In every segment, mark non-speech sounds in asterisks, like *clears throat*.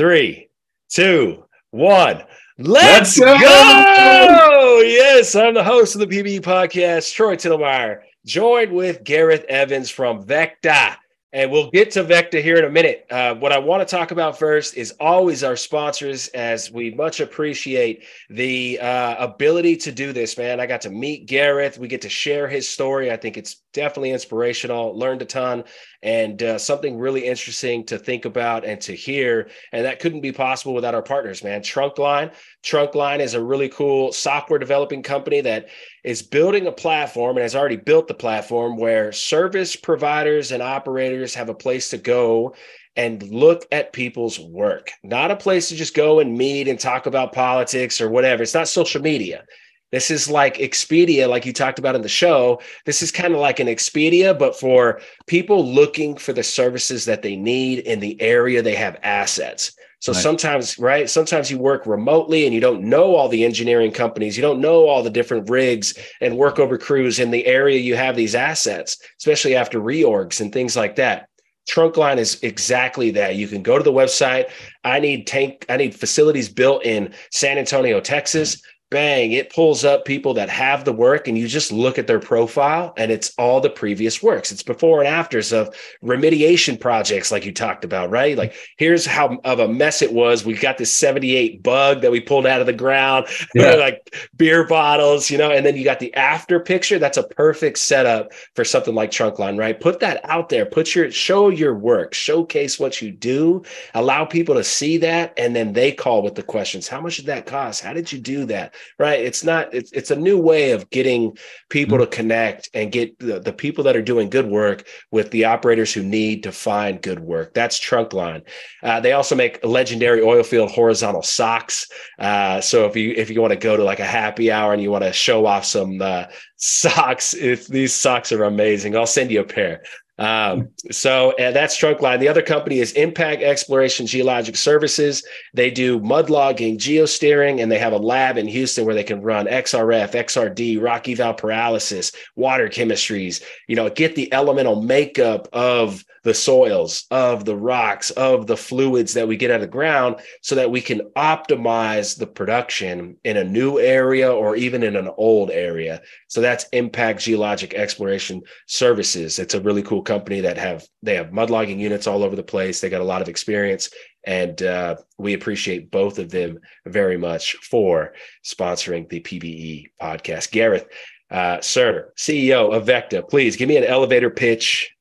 three, two, one. Let's, Let's go! go! Yes, I'm the host of the PBE podcast, Troy Tittlemeyer, joined with Gareth Evans from VECKTA. And we'll get to VECKTA here in a minute. Uh, what I want to talk about first is always our sponsors, as we much appreciate the uh, ability to do this, man. I got to meet Gareth. We get to share his story. I think it's definitely inspirational, learned a ton, and uh, something really interesting to think about and to hear. And that couldn't be possible without our partners, man. Trunkline. Trunkline is a really cool software developing company that is building a platform and has already built the platform where service providers and operators have a place to go and look at people's work, not a place to just go and meet and talk about politics or whatever. It's not social media. This is like Expedia, like you talked about in the show. This is kind of like an Expedia, but for people looking for the services that they need in the area they have assets. So right. sometimes, right? Sometimes you work remotely and you don't know all the engineering companies, you don't know all the different rigs and workover crews in the area you have these assets, especially after reorgs and things like that. Trunkline is exactly that. You can go to the website. I need tank, I need facilities built in San Antonio, Texas bang, it pulls up people that have the work and you just look at their profile and it's all the previous works. It's before and afters of remediation projects like you talked about, right? Like here's how of a mess it was. We got this 78 bug that we pulled out of the ground, *laughs* yeah. like beer bottles, you know, and then you got the after picture. That's a perfect setup for something like Trunkline, right? Put that out there, put your show your work, showcase what you do, allow people to see that, and then they call with the questions. How much did that cost? How did you do that? Right? It's not, it's, it's a new way of getting people mm-hmm. to connect and get the, the people that are doing good work with the operators who need to find good work. That's Trunkline. Uh, they also make legendary oil field horizontal socks. Uh, so if you, if you want to go to like a happy hour and you want to show off some uh, *laughs* socks, if these socks are amazing, I'll send you a pair. Um, so uh, that's Trunkline. The other company is Impact Exploration Geologic Services. They do mud logging, geosteering, and they have a lab in Houston where they can run XRF, XRD, rock eval pyrolysis, water chemistries, you know, get the elemental makeup of the soils, of the rocks, of the fluids that we get out of the ground so that we can optimize the production in a new area or even in an old area. So that's Impact Geologic Exploration Services. It's a really cool company that have they have mud logging units all over the place. They got a lot of experience and uh, we appreciate both of them very much for sponsoring the PBE podcast. Gareth, uh, sir, CEO of VECKTA, please give me an elevator pitch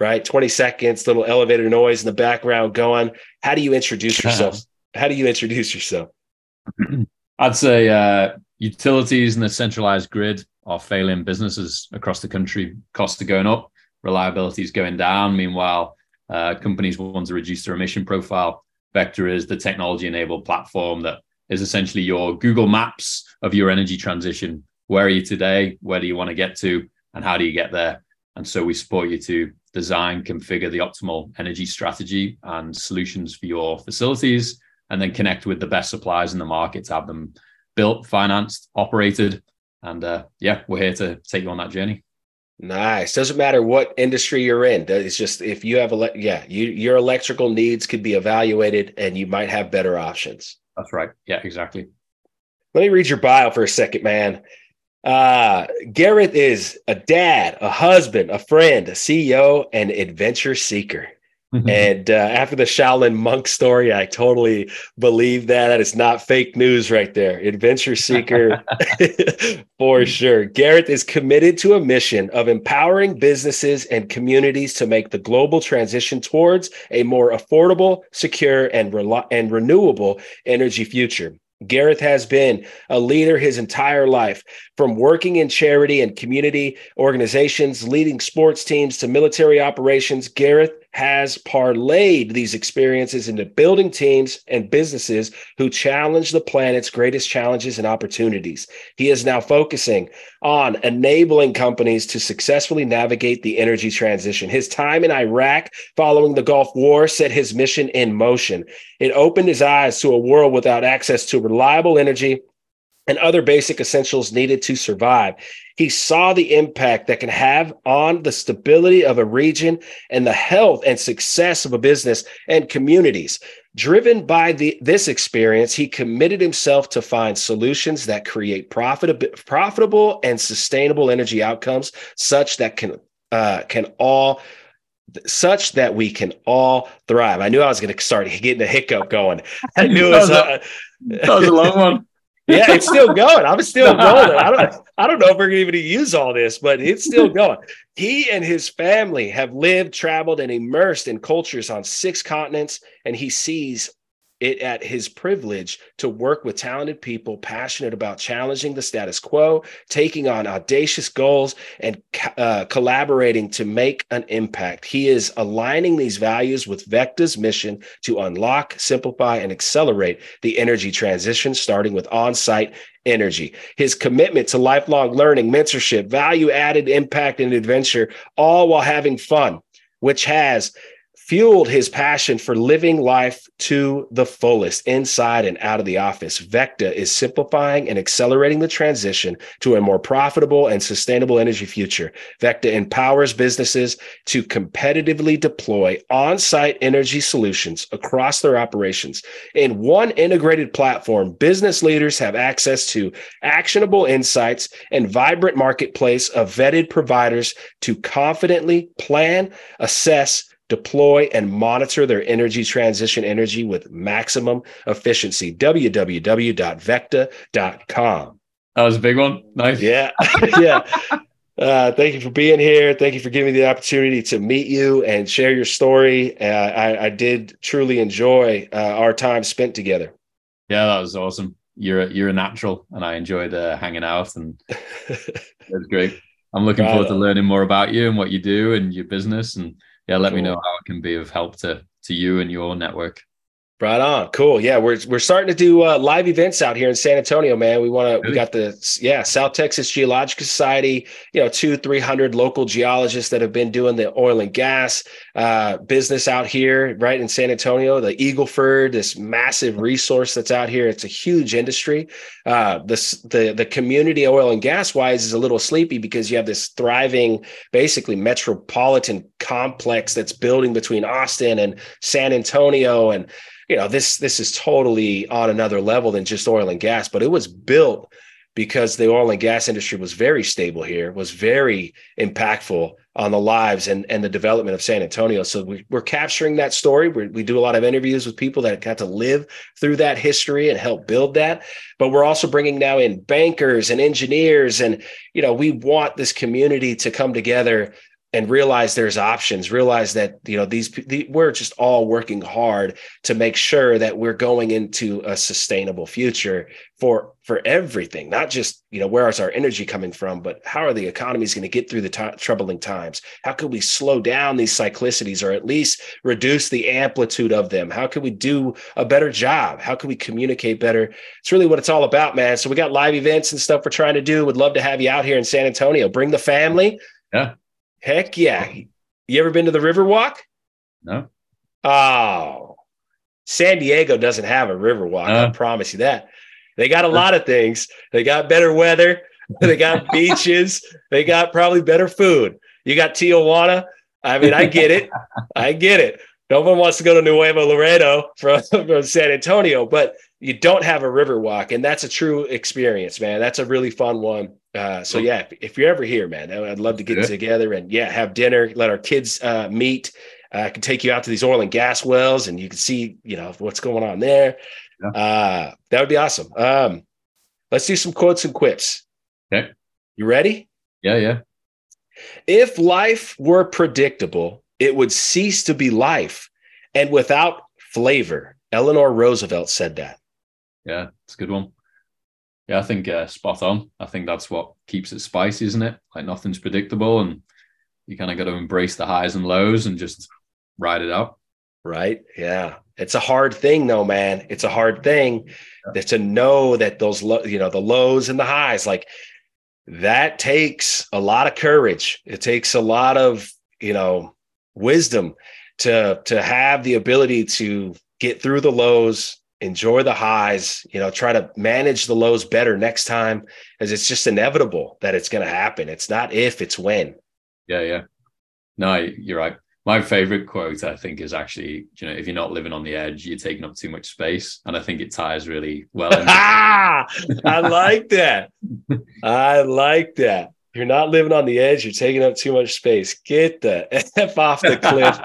right? 20 seconds, little elevator noise in the background going. How do you introduce *laughs* yourself? How do you introduce yourself? *clears throat* I'd say uh, utilities and the centralized grid are failing businesses across the country. Costs are going up, reliability is going down. Meanwhile, uh, companies want to reduce their emission profile. VECKTA is the technology enabled platform that is essentially your Google Maps of your energy transition. Where are you today? Where do you want to get to? And how do you get there? And so we support you to design, configure the optimal energy strategy and solutions for your facilities, and then connect with the best suppliers in the market to have them built, financed, operated. And uh, yeah, we're here to take you on that journey. Nice. Doesn't matter what industry you're in. It's just if you have a yeah, you, your electrical needs could be evaluated, and you might have better options. That's right. Yeah, exactly. Let me read your bio for a second, man. Uh, Gareth is a dad, a husband, a friend, a CEO, and adventure seeker. Mm-hmm. And uh, after the Shaolin monk story, I totally believe that. That is not fake news right there. Adventure seeker *laughs* *laughs* for sure. Gareth is committed to a mission of empowering businesses and communities to make the global transition towards a more affordable, secure, and, re- and renewable energy future. Gareth has been a leader his entire life, from working in charity and community organizations, leading sports teams to military operations. Gareth has parlayed these experiences into building teams and businesses who challenge the planet's greatest challenges and opportunities. He is now focusing on enabling companies to successfully navigate the energy transition. His time in Iraq following the Gulf War set his mission in motion. It opened his eyes to a world without access to reliable energy and other basic essentials needed to survive. He saw the impact that can have on the stability of a region and the health and success of a business and communities. Driven by the, this experience, he committed himself to find solutions that create profit, profitable and sustainable energy outcomes, such that can uh, can all such that we can all thrive. I knew I was going to start getting a hiccup going. I knew it was, a, that was a long one. Yeah, it's still going. I'm still *laughs* going. I don't I don't know if we're going to even use all this, but it's still *laughs* going. He and his family have lived, traveled, and immersed in cultures on six continents, and he sees it at his privilege to work with talented people passionate about challenging the status quo, taking on audacious goals, and uh, collaborating to make an impact. He is aligning these values with VECKTA's mission to unlock, simplify, and accelerate the energy transition, starting with on site energy. His commitment to lifelong learning, mentorship, value added impact, and adventure, all while having fun, which has fueled his passion for living life to the fullest inside and out of the office. VECKTA is simplifying and accelerating the transition to a more profitable and sustainable energy future. VECKTA empowers businesses to competitively deploy on site energy solutions across their operations. In one integrated platform, business leaders have access to actionable insights and vibrant marketplace of vetted providers to confidently plan, assess, deploy and monitor their energy transition energy with maximum efficiency. www.veckta.com. That was a big one. Nice. Yeah. *laughs* yeah. Uh, thank you for being here. Thank you for giving me the opportunity to meet you and share your story. Uh, I, I, did truly enjoy uh, our time spent together. Yeah, that was awesome. You're a, you're a natural, and I enjoyed uh, hanging out, and *laughs* it was great. I'm looking forward to learning more about you and what you do and your business, and yeah, let me know how it can be of help to to you and your network. Right on. Cool. Yeah, we're we're starting to do uh, live events out here in San Antonio, man. We want to. We got the yeah South Texas Geological Society. You know, two three hundred local geologists that have been doing the oil and gas uh, business out here, right in San Antonio. The Eagle Ford, this massive resource that's out here. It's a huge industry. Uh, this the the community oil and gas wise is a little sleepy because you have this thriving, basically metropolitan complex that's building between Austin and San Antonio and you know this this is totally on another level than just oil and gas but it was built because the oil and gas industry was very stable here was very impactful on the lives and, and the development of san antonio. So we, are capturing that story. We we do a lot of interviews with people that got to live through that history and help build that. But we're also bringing now in bankers and engineers and you know we want this community to come together and realize there's options realize that you know these the, we're just all working hard to make sure that we're going into a sustainable future for for everything not just you know where is our energy coming from but how are the economies going to get through the t- troubling times? How can we slow down these cyclicities or at least reduce the amplitude of them? How can we do a better job? How can we communicate better? It's really what it's all about man. So we got live events and stuff we're trying to do. Would love to have you out here in san antonio. Bring the family. Yeah Heck yeah. You ever been to the Riverwalk? No. Oh, San Diego doesn't have a Riverwalk. Uh, I promise you that. They got a lot of things. They got better weather. They got *laughs* beaches. They got probably better food. You got Tijuana. I mean, I get it. I get it. No one wants to go to Nuevo Laredo from, from San Antonio, but you don't have a river walk, and that's a true experience, man. That's a really fun one. Uh, so yeah, if, if, you're ever here, man, I'd love to get yeah. together and yeah, have dinner, let our kids uh, meet. Uh, I can take you out to these oil and gas wells, and you can see, you know, what's going on there. Yeah. Uh, that would be awesome. Um, let's do some quotes and quips. Okay, you ready? Yeah, yeah. If life were predictable, it would cease to be life, and without flavor. Eleanor Roosevelt said that. Yeah, it's a good one. Yeah, I think uh, spot on. I think that's what keeps it spicy, isn't it? Like nothing's predictable, and you kind of got to embrace the highs and lows and just ride it out. Right. Yeah. It's a hard thing, though, man. It's a hard thing yeah. to know that those, lo- you know, the lows and the highs, like that takes a lot of courage. It takes a lot of, you know, wisdom to to have the ability to get through the lows enjoy the highs you know try to manage the lows better next time as it's just inevitable that it's going to happen it's not if it's when yeah yeah no you're right my favorite quote, I think, is actually, you know, if you're not living on the edge, you're taking up too much space. And I think it ties really well. *laughs* I like that. I like that. *laughs* You're not living on the edge. You're taking up too much space. Get the F off the cliff.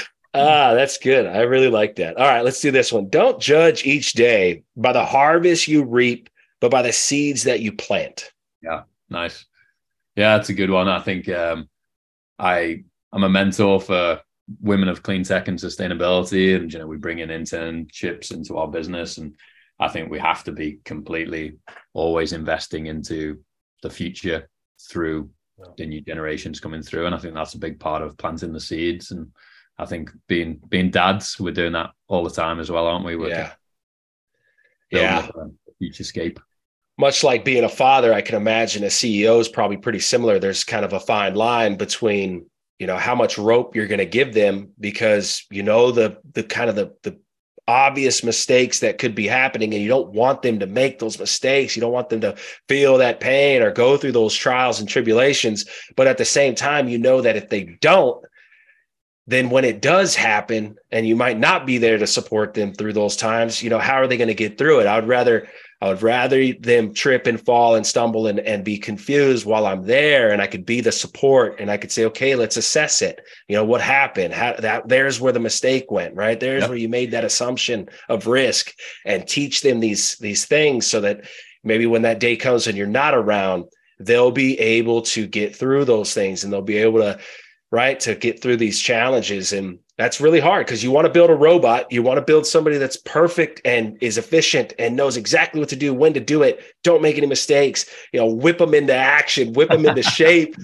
*laughs* ah, that's good. I really like that. All right, let's do this one. Don't judge each day by the harvest you reap, but by the seeds that you plant. Yeah, nice. Yeah, that's a good one. I think um, I I'm a mentor for women of clean tech and sustainability, and you know we bring in internships into our business, and I think we have to be completely always investing into the future through the new generations coming through, and I think that's a big part of planting the seeds. And I think being being dads, we're doing that all the time as well, aren't we? We're yeah. Yeah. Future scape much like being a father, I can imagine a CEO is probably pretty similar. There's kind of a fine line between you know how much rope you're going to give them because you know the the kind of the the obvious mistakes that could be happening and you don't want them to make those mistakes you don't want them to feel that pain or go through those trials and tribulations but at the same time you know that if they don't then when it does happen and you might not be there to support them through those times you know how are they going to get through it i would rather I would rather them trip and fall and stumble and, and be confused while I'm there and I could be the support and I could say, okay, let's assess it. You know, what happened? How that there's where the mistake went, right? There's yep. where you made that assumption of risk and teach them these these things so that maybe when that day comes and you're not around, they'll be able to get through those things and they'll be able to right to get through these challenges and that's really hard because you want to build a robot. You want to build somebody that's perfect and is efficient and knows exactly what to do, when to do it. Don't make any mistakes. You know, whip them into action, whip them into shape.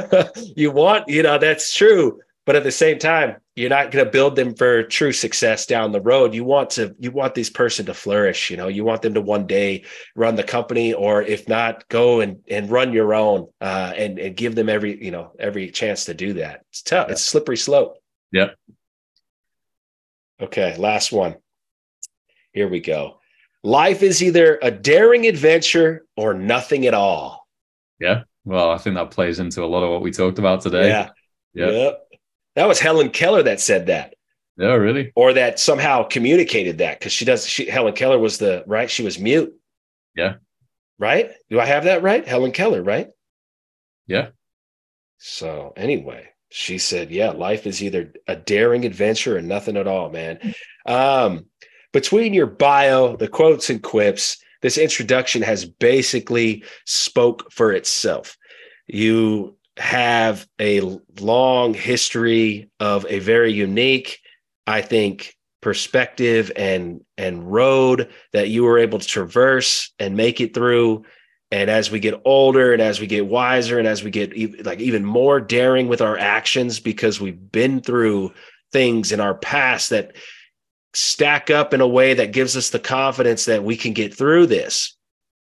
*laughs* you want, you know, that's true. But at the same time, you're not going to build them for true success down the road. You want to, you want this person to flourish. You know, you want them to one day run the company, or if not, go and and run your own, uh, and and give them every, you know, every chance to do that. It's tough. Yeah. It's slippery slope. Yep. Okay, last one. Here we go. Life is either a daring adventure or nothing at all. Yeah. Well, I think that plays into a lot of what we talked about today. Yeah. Yeah. Yep. That was Helen Keller that said that. Yeah, really? Or that somehow communicated that because she does. She, Helen Keller was the right. She was mute. Yeah. Right. Do I have that right? Helen Keller, right? Yeah. So anyway, she said, Yeah, life is either a daring adventure or nothing at all, man. Um, between your bio, the quotes and quips, this introduction has basically spoke for itself. You have a long history of a very unique, I think, perspective and and road that you were able to traverse and make it through. And as we get older and as we get wiser and as we get like even more daring with our actions because we've been through things in our past that stack up in a way that gives us the confidence that we can get through this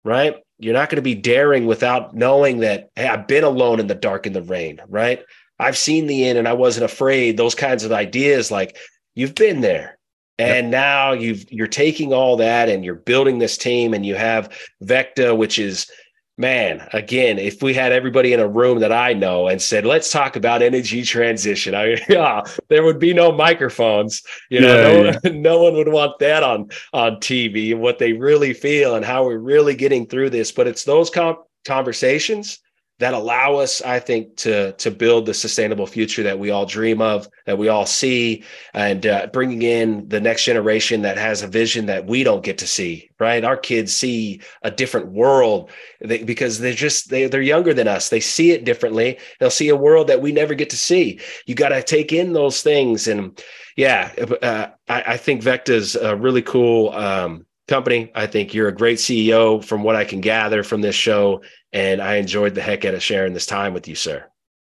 right you're not going to be daring without knowing that hey i've been alone in the dark in the rain right? I've seen the end and i wasn't afraid. Those kinds of ideas like you've been there. And yep. now you've you're taking all that and you're building this team and you have VECKTA, which is man, again, if we had everybody in a room that I know and said, let's talk about energy transition, I *laughs* yeah, there would be no microphones. You know, yeah, no, yeah. *laughs* no one would want that on on TV and what they really feel and how we're really getting through this. But it's those com- conversations that allow us, I think, to to build the sustainable future that we all dream of, that we all see, and uh, bringing in the next generation that has a vision that we don't get to see. Right, our kids see a different world they, because they're just they, they're younger than us. They see it differently. They'll see a world that we never get to see. You got to take in those things, and yeah, uh, I, I, think VECKTA's a really cool. Um, company. I think you're a great CEO from what I can gather from this show. And I enjoyed the heck out of sharing this time with you, sir.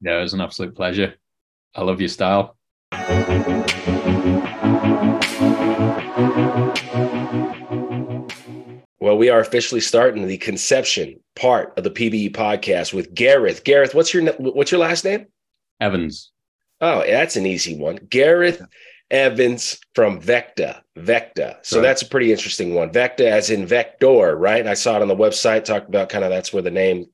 Yeah, it was an absolute pleasure. I love your style. Well, we are officially starting the conception part of the PBE podcast with Gareth. Gareth, what's your what's your last name? Evans. Oh, that's an easy one. Gareth Evans from VECKTA. VECKTA. So right. that's a pretty interesting one. VECKTA as in vector, right? I saw it on the website, talked about kind of that's where the name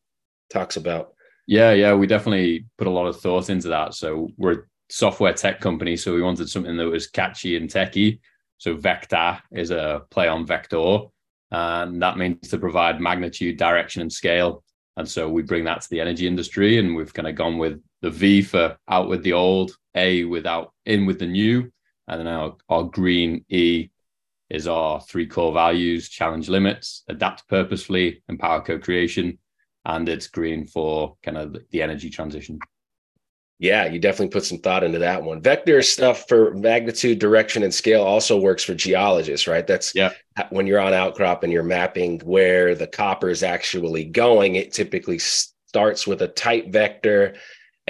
talks about. Yeah, yeah, we definitely put a lot of thought into that. So we're a software tech company, so we wanted something that was catchy and techy. So VECKTA is a play on vector, and that means to provide magnitude, direction, and scale. And so we bring that to the energy industry, and we've kind of gone with the V for out with the old, A without in with the new, and then our, our green E is our three core values: challenge limits, adapt purposefully, empower co-creation, and it's green for kind of the energy transition. Yeah, you definitely put some thought into that one. Vector stuff for magnitude, direction, and scale also works for geologists, right? That's yeah. When you're on outcrop and you're mapping where the copper is actually going, it typically starts with a tight vector.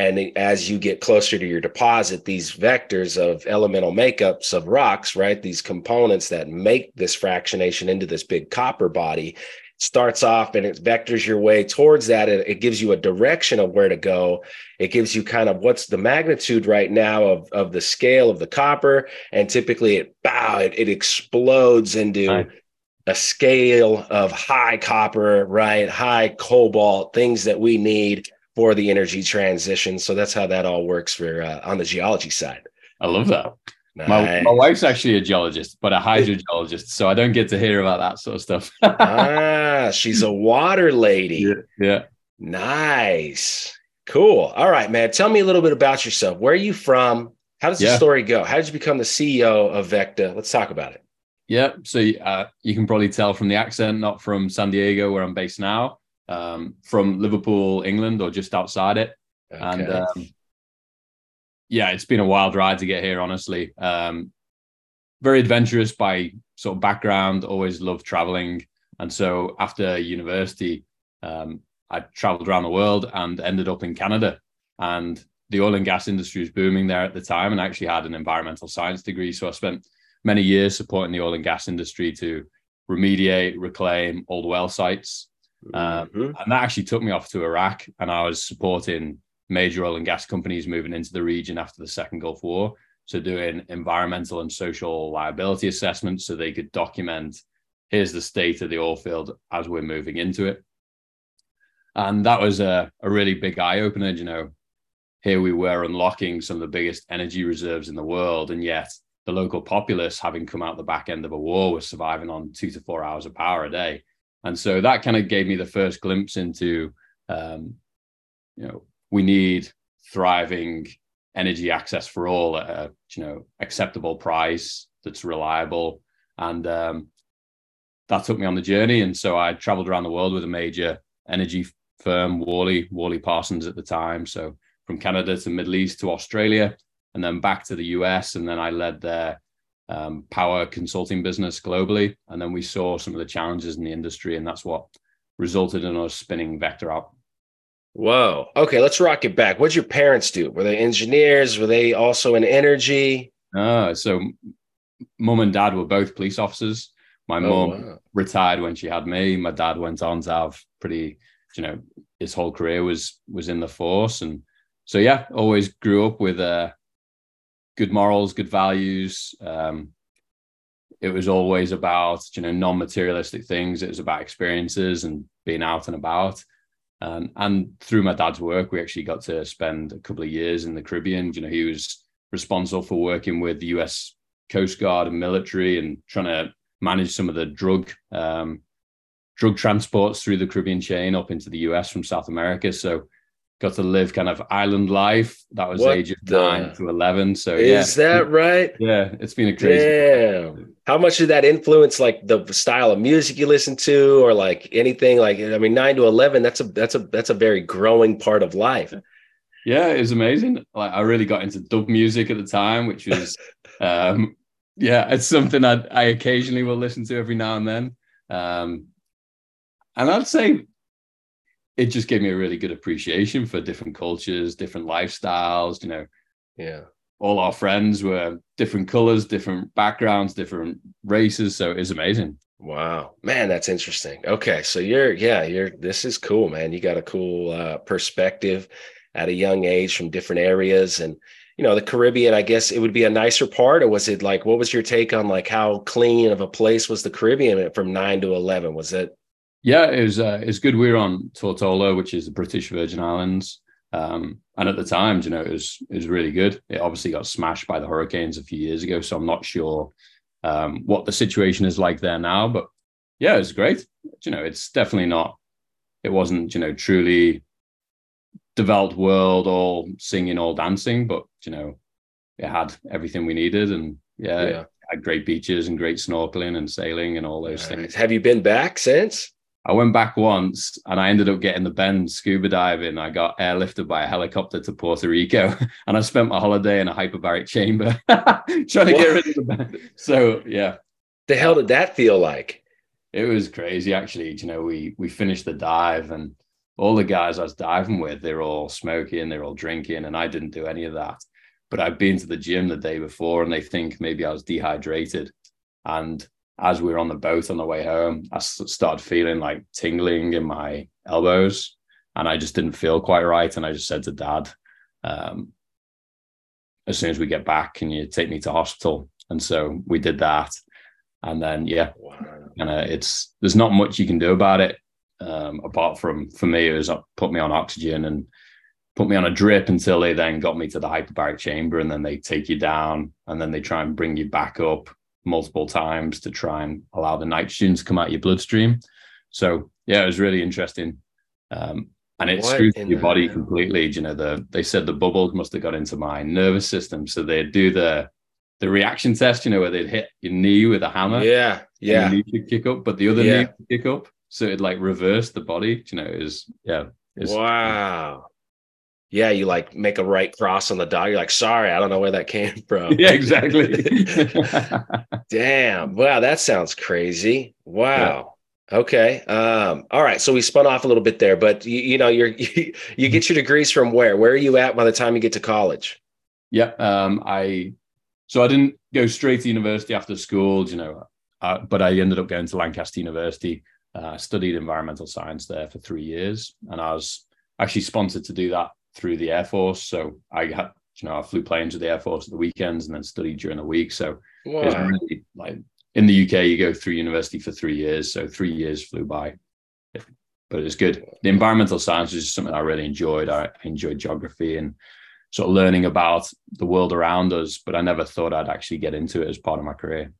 And as you get closer to your deposit, these vectors of elemental makeups of rocks, right? These components that make this fractionation into this big copper body, starts off and it vectors your way towards that. It, it gives you a direction of where to go. It gives you kind of what's the magnitude right now of, of the scale of the copper. And typically it bow, it, it explodes into right. a scale of high copper, right? High cobalt, things that we need for the energy transition. So that's how that all works for uh, on the geology side. I love that. Nice. My, my wife's actually a geologist, but a hydrogeologist, so I don't get to hear about that sort of stuff. ah, she's a water lady. *laughs* Yeah, yeah. Nice. Cool. All right, man. Tell me a little bit about yourself. Where are you from? How does the story go? How did you become the CEO of VECKTA? Let's talk about it. Yeah. So uh, you can probably tell from the accent, not from San Diego, where I'm based now, um, from Liverpool, England, or just outside it. Okay. And um, yeah, it's been a wild ride to get here, honestly. Um, very adventurous by sort of background, always loved traveling. And so after university, um, I traveled around the world and ended up in Canada. And the oil and gas industry was booming there at the time and I actually had an environmental science degree. So I spent many years supporting the oil and gas industry to remediate, reclaim old well sites. Um, mm-hmm. and that actually took me off to Iraq and I was supporting major oil and gas companies moving into the region after the second Gulf War. So doing environmental and social liability assessments so they could document here's the state of the oil field as we're moving into it. And that was a, a really big eye opener. You know, here we were unlocking some of the biggest energy reserves in the world, and yet the local populace, having come out the back end of a war, was surviving on two to four hours of power a day. And so that kind of gave me the first glimpse into, um, you know, we need thriving energy access for all at a you know acceptable price that's reliable. And um, that took me on the journey. And so i traveled around the world with a major energy firm worley WorleyParsons at the time. So from canada to middle east to australia and then back to the us and then i led their um, power consulting business globally and then we saw some of the challenges in the industry and that's what resulted in us spinning VECKTA out Whoa. Okay, let's rock it back. What'd your parents do? Were they engineers? Were they also in energy? Uh, so mum and dad were both police officers. My oh, mum wow. retired when she had me. My dad went on to have pretty, you know, his whole career was was in the force. And so yeah, always grew up with uh good morals, good values. Um, it was always about, you know, non-materialistic things. It was about experiences and being out and about. Um, and through my dad's work, we actually got to spend a couple of years in the Caribbean. You know, he was responsible for working with the US Coast Guard and military and trying to manage some of the drug um, drug transports through the Caribbean chain up into the US from South America. So got to live kind of island life. That was what age of the... nine to eleven. So is yeah, that right? Yeah, it's been a crazy. Damn. How much did that influence like the style of music you listen to, or like anything? Like I mean, nine to eleven. That's a that's a that's a very growing part of life. Yeah, it was amazing. Like I really got into dub music at the time, which *laughs* was, um, yeah, it's something I I occasionally will listen to every now and then. Um, and I'd say it just gave me a really good appreciation for different cultures, different lifestyles, you know. Yeah. All our friends were different colors, different backgrounds, different races. So it's amazing. Wow. Man, that's interesting. Okay. So you're, yeah, you're, this is cool, man. You got a cool uh, perspective at a young age from different areas. And, you know, the Caribbean, I guess it would be a nicer part, or was it like, what was your take on like how clean of a place was the Caribbean from nine to 11? Was it Yeah, it was uh, it's good. We were on Tortola, which is the British Virgin Islands, um, and at the time, you know, it was it was really good. It obviously got smashed by the hurricanes a few years ago, so I'm not sure um, what the situation is like there now. But yeah, it was great. You know, it's definitely not. It wasn't you know truly developed world, all singing, all dancing, but you know, it had everything we needed, and yeah, yeah. had great beaches and great snorkeling and sailing and all those things. Have you been back since? I went back once and I ended up getting the bend scuba diving. I got airlifted by a helicopter to Puerto Rico *laughs* and I spent my holiday in a hyperbaric chamber *laughs* trying to what? get rid of the bend. So yeah. The hell did that feel like? It was crazy actually. You know, we we finished the dive and all the guys I was diving with, they're all smoking, they're all drinking, and I didn't do any of that. But I'd been to the gym the day before and they think maybe I was dehydrated. And as we were on the boat on the way home, I started feeling like tingling in my elbows, and I just didn't feel quite right. And I just said to Dad, um, "As soon as we get back, can you take me to hospital?" And so we did that, and then yeah, and uh, it's there's not much you can do about it um, apart from for me it was uh, put me on oxygen and put me on a drip until they then got me to the hyperbaric chamber and then they take you down and then they try and bring you back up multiple times to try and allow the nitrogen to come out your bloodstream. So yeah, it was really interesting. Um, and it what screws your body completely. You know, the they said the bubbles must have got into my nervous system. So they'd do the the reaction test, you know, where they'd hit your knee with a hammer. Yeah. Yeah. knee could kick up, but the other yeah. knee could kick up. So it like reversed the body. You know, is yeah. wow yeah, you like make a right cross on the dog. You're like, sorry, I don't know where that came *laughs* from. Yeah, exactly. *laughs* Damn. Wow, that sounds crazy. Wow. Yeah. Okay. Um, all right. So we spun off a little bit there, but you, you know, you're *laughs* you, you, get your degrees from where? Where are you at by the time you get to college? Yeah. Um, I so I didn't go straight to university after school, you know, uh, but I ended up going to Lancaster University. Uh, studied environmental science there for three years, and I was actually sponsored to do that through the Air Force. So I had, you know, I flew planes with the Air Force at the weekends and then studied during the week. So wow. it really like in the UK, you go through university for three years. So three years flew by, but it's good. The environmental science is something I really enjoyed. I enjoyed geography and sort of learning about the world around us, but I never thought I'd actually get into it as part of my career.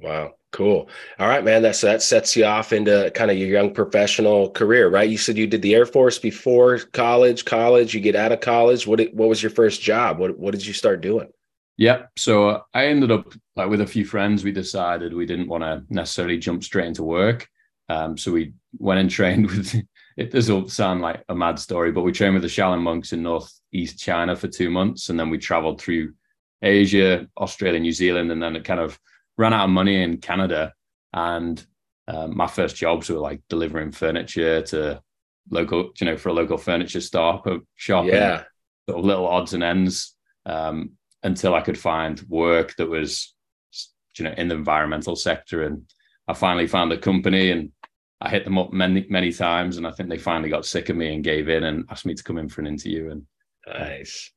Wow. Cool. All right, man. That's so that sets you off into kind of your young professional career, right? You said you did the Air Force before college. College, you get out of college. What what was your first job? What what did you start doing? Yep. so uh, I ended up like with a few friends. We decided we didn't want to necessarily jump straight into work, um, so we went and *laughs* trained with. It, does will sound like a mad story, but we trained with the Shaolin monks in northeast China for two months, and then we traveled through Asia, Australia, New Zealand, and then it kind of ran out of money in Canada, and um, my first jobs were like delivering furniture to local, you know, for a local furniture store, shop, yeah, sort of little odds and ends um, until I could find work that was, you know, in the environmental sector, and I finally found a company and. I hit them up many many times, and I think they finally got sick of me and gave in and asked me to come in for an interview. And nice.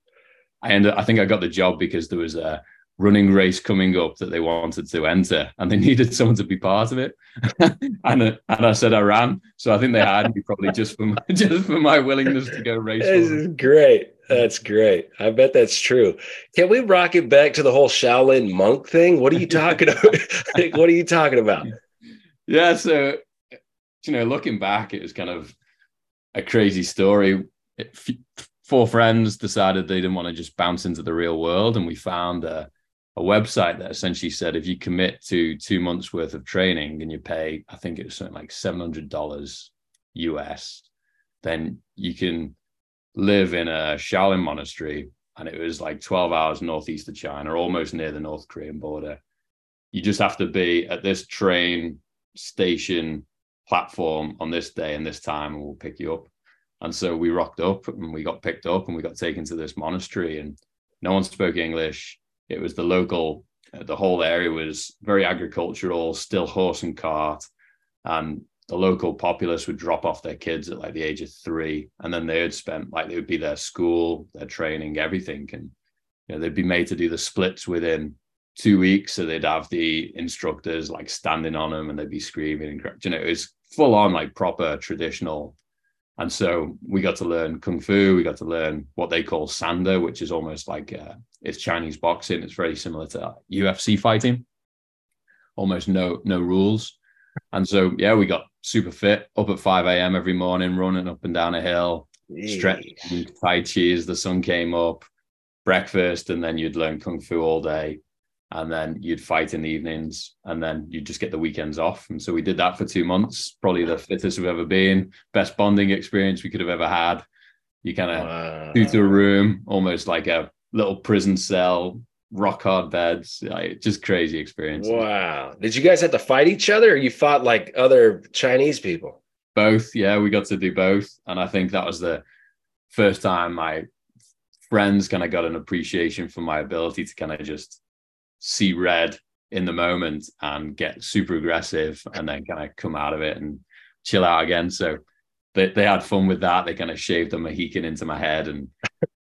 I ended. I think I got the job because there was a running race coming up that they wanted to enter and they *laughs* needed someone to be part of it. *laughs* And uh, and I said I ran so I think they hired me probably just for my, *laughs* just for my willingness to go race this is great. That's great. I bet that's true. Can we rock it back to the whole Shaolin monk thing? What are you talking about? What are you talking about? Yeah so you know looking back it was kind of a crazy story. It, four friends decided they didn't want to just bounce into the real world and we found a a website that essentially said if you commit to two months worth of training and you pay, I think it was something like seven hundred dollars US, then you can live in a Shaolin monastery, and it was like twelve hours northeast of China, almost near the North Korean border. You just have to be at this train station platform on this day and this time, and we'll pick you up. And so we rocked up and we got picked up and we got taken to this monastery, and no one spoke English it was the local, uh, the whole area was very agricultural, still horse and cart. And the local populace would drop off their kids at like the age of three. And then they would spend like they would be their school, their training, everything. And you know, they'd be made to do the splits within two weeks. So they'd have the instructors like standing on them and they'd be screaming and you know, it was full on like proper traditional. And so we got to learn kung fu. We got to learn what they call sanda, which is almost like uh, it's Chinese boxing. It's very similar to UFC fighting. Almost no no rules. And so yeah, we got super fit. Up at five a.m. every morning, running up and down a hill, stretching, tai chi as the sun came up, breakfast, and then you'd learn kung fu all day and then you'd fight in the evenings and then you'd just get the weekends off and so we did that for two months probably the fittest we've ever been best bonding experience we could have ever had you kind of wow. to a room almost like a little prison cell rock hard beds like, just crazy experience wow did you guys have to fight each other or you fought like other chinese people both yeah we got to do both and i think that was the first time my friends kind of got an appreciation for my ability to kind of just see red in the moment and get super aggressive and then kind of come out of it and chill out again. So they, they had fun with that. They kind of shaved a Mohican into my head. And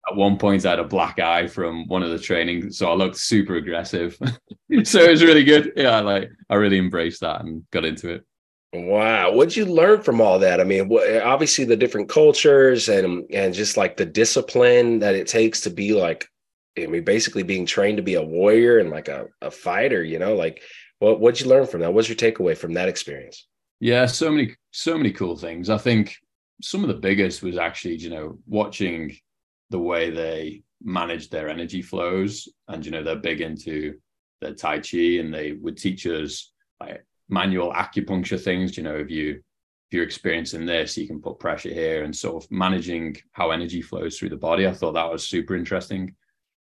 at one point, I had a black eye from one of the training. So I looked super aggressive. *laughs* so it was really good. Yeah, like I really embraced that and got into it. Wow, what'd you learn from all that? I mean, obviously the different cultures and and just like the discipline that it takes to be like I mean, basically being trained to be a warrior and like a, a fighter, you know, like what what'd you learn from that? What's your takeaway from that experience? Yeah, so many, so many cool things. I think some of the biggest was actually, you know, watching the way they manage their energy flows. And, you know, they're big into their Tai Chi and they would teach us like manual acupuncture things. You know, if you if you're experiencing this, you can put pressure here and sort of managing how energy flows through the body. I thought that was super interesting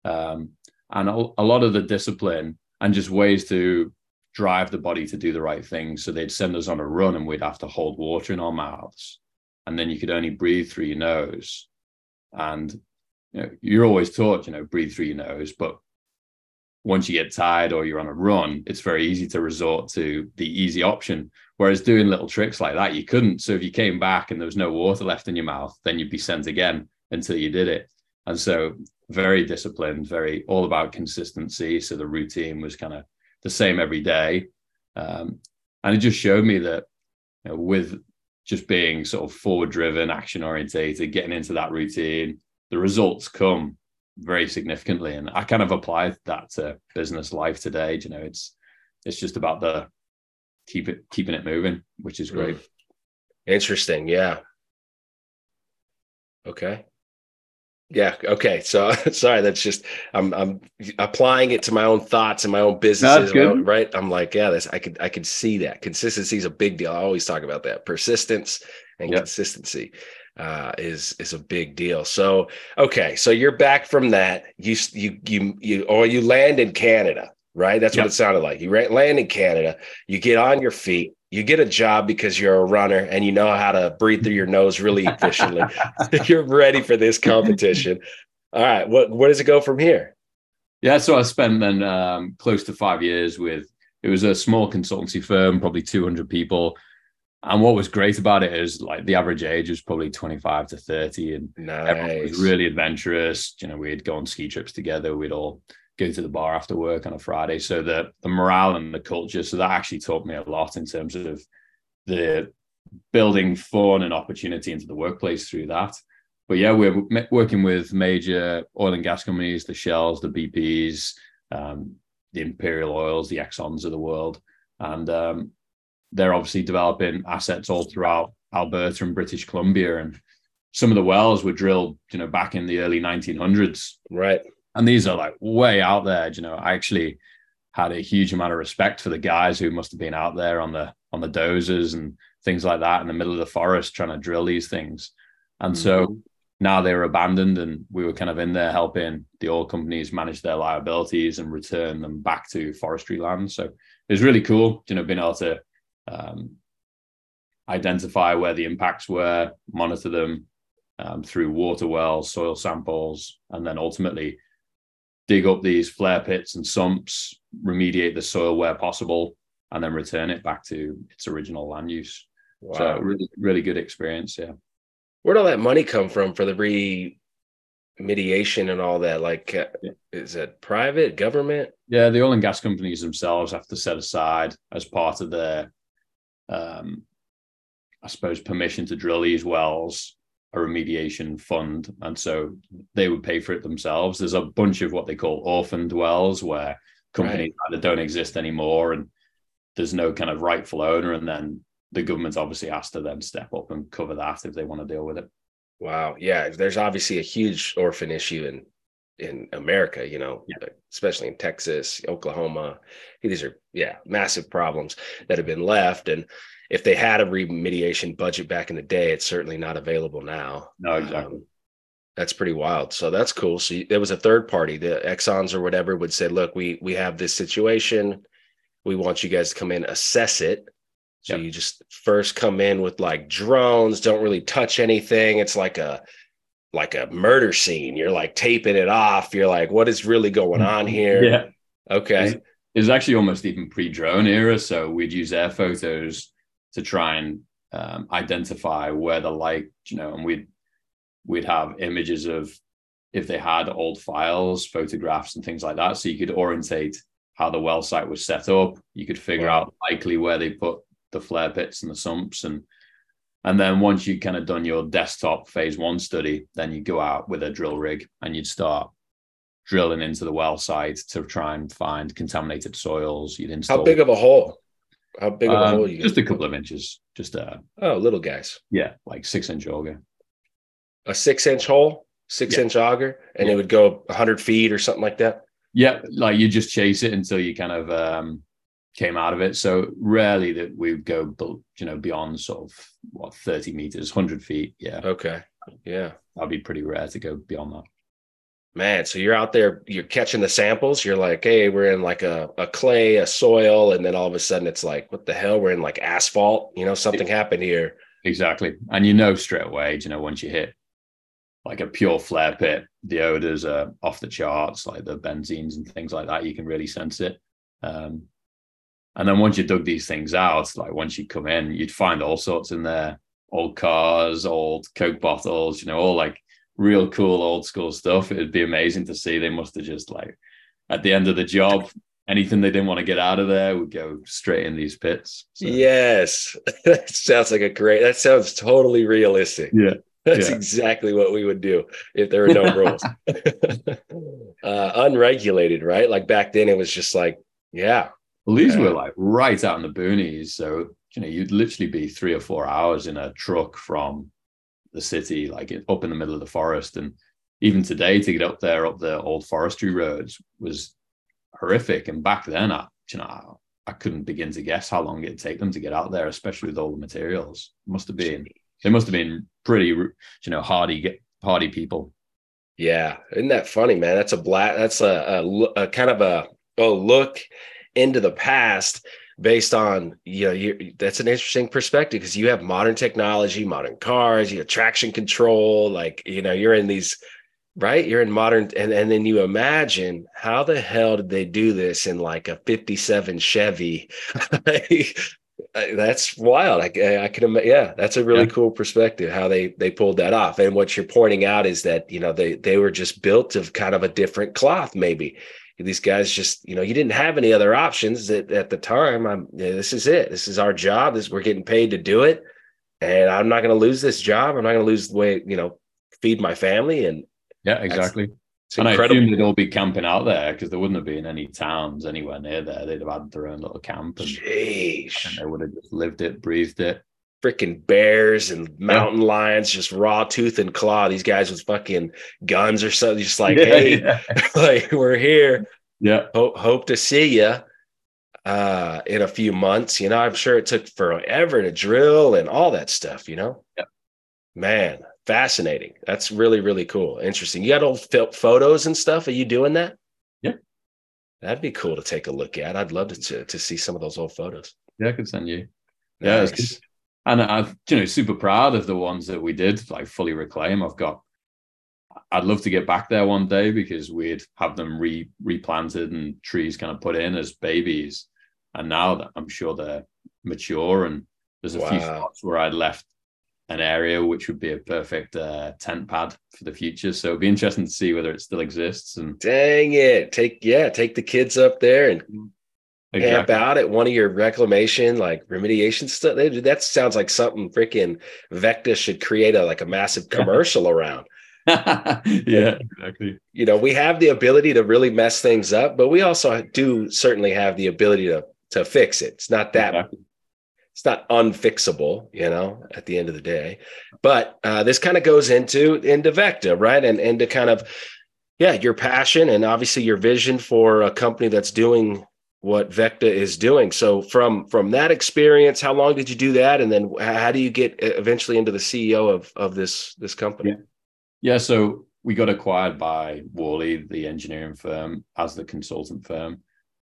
um, and a, a lot of the discipline and just ways to drive the body to do the right thing. So they'd send us on a run and we'd have to hold water in our mouths. And then you could only breathe through your nose. And you know, you're always taught, you know, breathe through your nose. But once you get tired or you're on a run, it's very easy to resort to the easy option. Whereas doing little tricks like that, you couldn't. So if you came back and there was no water left in your mouth, then you'd be sent again until you did it. And so very disciplined, very all about consistency. So the routine was kind of the same every day. Um, and it just showed me that you know, with just being sort of forward driven, action orientated, getting into that routine, the results come very significantly. And I kind of applied that to business life today. You know, it's it's just about the keep it keeping it moving, which is great. Mm. Interesting. Yeah. Okay. Yeah. Okay. So *laughs* sorry. That's just I'm I'm applying it to my own thoughts and my own businesses. Own, right. I'm like, yeah, this I could I could see that consistency is a big deal. I always talk about that persistence and yep. consistency uh, is is a big deal. So okay, so you're back from that. You you you you or you land in Canada, right? That's yep. what it sounded like. You land in Canada. You get on your feet you get a job because you're a runner and you know how to breathe through your nose really efficiently. *laughs* *laughs* you're ready for this competition. All right, what where does it go from here? Yeah, so I spent then um, close to five years with it was a small consultancy firm, probably 200 people. And what was great about it is like the average age was probably 25 to 30, and nice. everyone was really adventurous. You know, we'd go on ski trips together. We'd all go to the bar after work on a Friday. So the the morale and the culture. So that actually taught me a lot in terms of the building fun and opportunity into the workplace through that. But yeah, we're working with major oil and gas companies, the Shells, the BPs, um, the Imperial Oils, the Exxons of the world, and um, they're obviously developing assets all throughout Alberta and British Columbia. And some of the wells were drilled, you know, back in the early 1900s. Right and these are like way out there. You know, I actually had a huge amount of respect for the guys who must have been out there on the on the dozers and things like that in the middle of the forest trying to drill these things. And mm-hmm. so now they were abandoned, and we were kind of in there helping the oil companies manage their liabilities and return them back to forestry land. So it was really cool, you know, being able to um, identify where the impacts were, monitor them um, through water wells, soil samples, and then ultimately dig up these flare pits and sumps, remediate the soil where possible, and then return it back to its original land use. Wow. So really, really good experience. Yeah. Where'd all that money come from for the remediation and all that? Like, uh, yeah. is it private, government? Yeah, the oil and gas companies themselves have to set aside as part of their um, I suppose, permission to drill these wells a remediation fund. And so they would pay for it themselves. There's a bunch of what they call orphaned wells where companies right. either don't exist anymore and there's no kind of rightful owner. And then the government obviously has to then step up and cover that if they want to deal with it. Wow. Yeah. There's obviously a huge orphan issue in in America, you know, yeah. especially in Texas, Oklahoma. These are, yeah, massive problems that have been left. And if they had a remediation budget back in the day, it's certainly not available now. No, exactly. Um, that's pretty wild. So that's cool. So there was a third party, the Exxon's or whatever, would say, "Look, we we have this situation. We want you guys to come in, assess it. So yep. you just first come in with like drones, don't really touch anything. It's like a like a murder scene. You're like taping it off. You're like, what is really going on here? Yeah. Okay. It was actually almost even pre-drone era. So we'd use air photos to try and um, identify where the light, you know, and we'd we'd have images of if they had old files, photographs, and things like that. So you could orientate how the well site was set up. You could figure wow. out likely where they put the flare pits and the sumps and and then once you kind of done your desktop phase one study, then you go out with a drill rig and you'd start drilling into the well site to try and find contaminated soils. You'd install. How big of a hole? How big of a um, hole? You just a couple of inches. Just a oh, little guys. Yeah, like six inch auger. A six inch hole, six yeah. inch auger, and yeah. it would go hundred feet or something like that. Yeah, like you just chase it until you kind of um came out of it. So rarely that we would go, you know, beyond sort of what thirty meters, hundred feet. Yeah. Okay. Yeah, that'd be pretty rare to go beyond that. Man, so you're out there, you're catching the samples. You're like, hey, we're in like a, a clay, a soil, and then all of a sudden it's like, what the hell? We're in like asphalt. You know, something happened here. Exactly, and you know straight away. You know, once you hit like a pure flare pit, the odors are off the charts, like the benzenes and things like that. You can really sense it. Um, and then once you dug these things out, like once you come in, you'd find all sorts in there old cars, old Coke bottles, you know, all like real cool old school stuff. It'd be amazing to see. They must have just like at the end of the job, anything they didn't want to get out of there would go straight in these pits. So. Yes. *laughs* that sounds like a great, that sounds totally realistic. Yeah. *laughs* That's yeah. exactly what we would do if there were no *laughs* rules. uh, unregulated, right? Like back then, it was just like, yeah, well, these were like right out in the boonies. So, you know, you'd literally be three or four hours in a truck from the city, like up in the middle of the forest. And even today, to get up there, up the old forestry roads was horrific. And back then, I, you know, I couldn't begin to guess how long it'd take them to get out there, especially with all the materials. It must have been, they must have been pretty, you know, hardy, hardy people. Yeah. Isn't that funny, man? That's a black, that's a, a, a kind of a, a look into the past based on you know you, that's an interesting perspective because you have modern technology modern cars you have traction control like you know you're in these right? You're in modern and, and then you imagine how the hell did they do this in like a 57 chevy? *laughs* Uh, that's wild. I, I can yeah that's a really yeah. cool perspective how they they pulled that off. And what you're pointing out is that you know they they were just built of kind of a different cloth maybe these guys just you know you didn't have any other options at, at the time. I'm this is it. This is our job. This we're getting paid to do it. And i'm not going to lose this job. I'm not going to lose the way you know feed my family. And yeah exactly. and incredible. I assume they'd all be camping out there because there wouldn't have been any towns anywhere near there. They'd have had their own little camp and, and they would have just lived it, breathed it. Freaking bears and mountain yeah. lions, just raw tooth and claw. These guys with fucking guns or something, just like, yeah, hey, yeah. *laughs* like we're here. Yeah. Hope, hope to see you uh, in a few months. You know, I'm sure it took forever to drill and all that stuff, you know? Yeah. Man, fascinating. That's really, really cool. Interesting. You got old photos and stuff. Are you doing that? Yeah. That'd be cool to take a look at. I'd love to, to, to see some of those old photos. Yeah, I could send you. Nice. And I've, you know, super proud of the ones that we did, like fully reclaim. I've got I'd love to get back there one day because we'd have them re replanted and trees kind of put in as babies. And now that I'm sure they're mature and there's a wow. few spots where I'd left an area which would be a perfect uh, tent pad for the future. So it'd be interesting to see whether it still exists. And dang it, take yeah, take the kids up there and exactly. camp out at one of your reclamation like remediation stuff. That sounds like something freaking VECKTA should create a like a massive *laughs* commercial around. yeah, exactly. You know, we have the ability to really mess things up, but we also do certainly have the ability to to fix it. It's not that exactly. it's not unfixable, you know, at the end of the day. But uh, this kind of goes into into VECKTA, right? And into kind of yeah, your passion and obviously your vision for a company that's doing what VECKTA is doing. So from from that experience, how long did you do that, and then how do you get uh, eventually into the CEO of of this this company? Yeah, yeah so we got acquired by Worley, the engineering firm, as the consultant firm.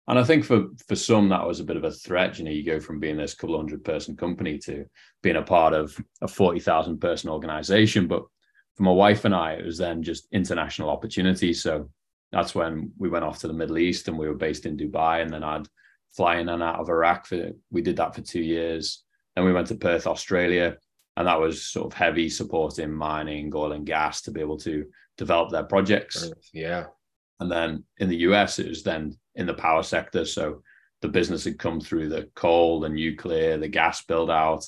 And I think for for some that was a bit of a threat. You know, you go from being this couple hundred person company to being a part of a forty thousand person organization. But for my wife and I, it was then just international opportunity. So that's when we went off to the Middle East and we were based in Dubai. And then I'd fly in and out of Iraq for we did that for two years. Then we went to Perth, Australia, and that was sort of heavy supporting mining, oil and gas to be able to develop their projects. Yeah. And then in the US, it was then in the power sector. So the business had come through the coal, the nuclear, the gas build out.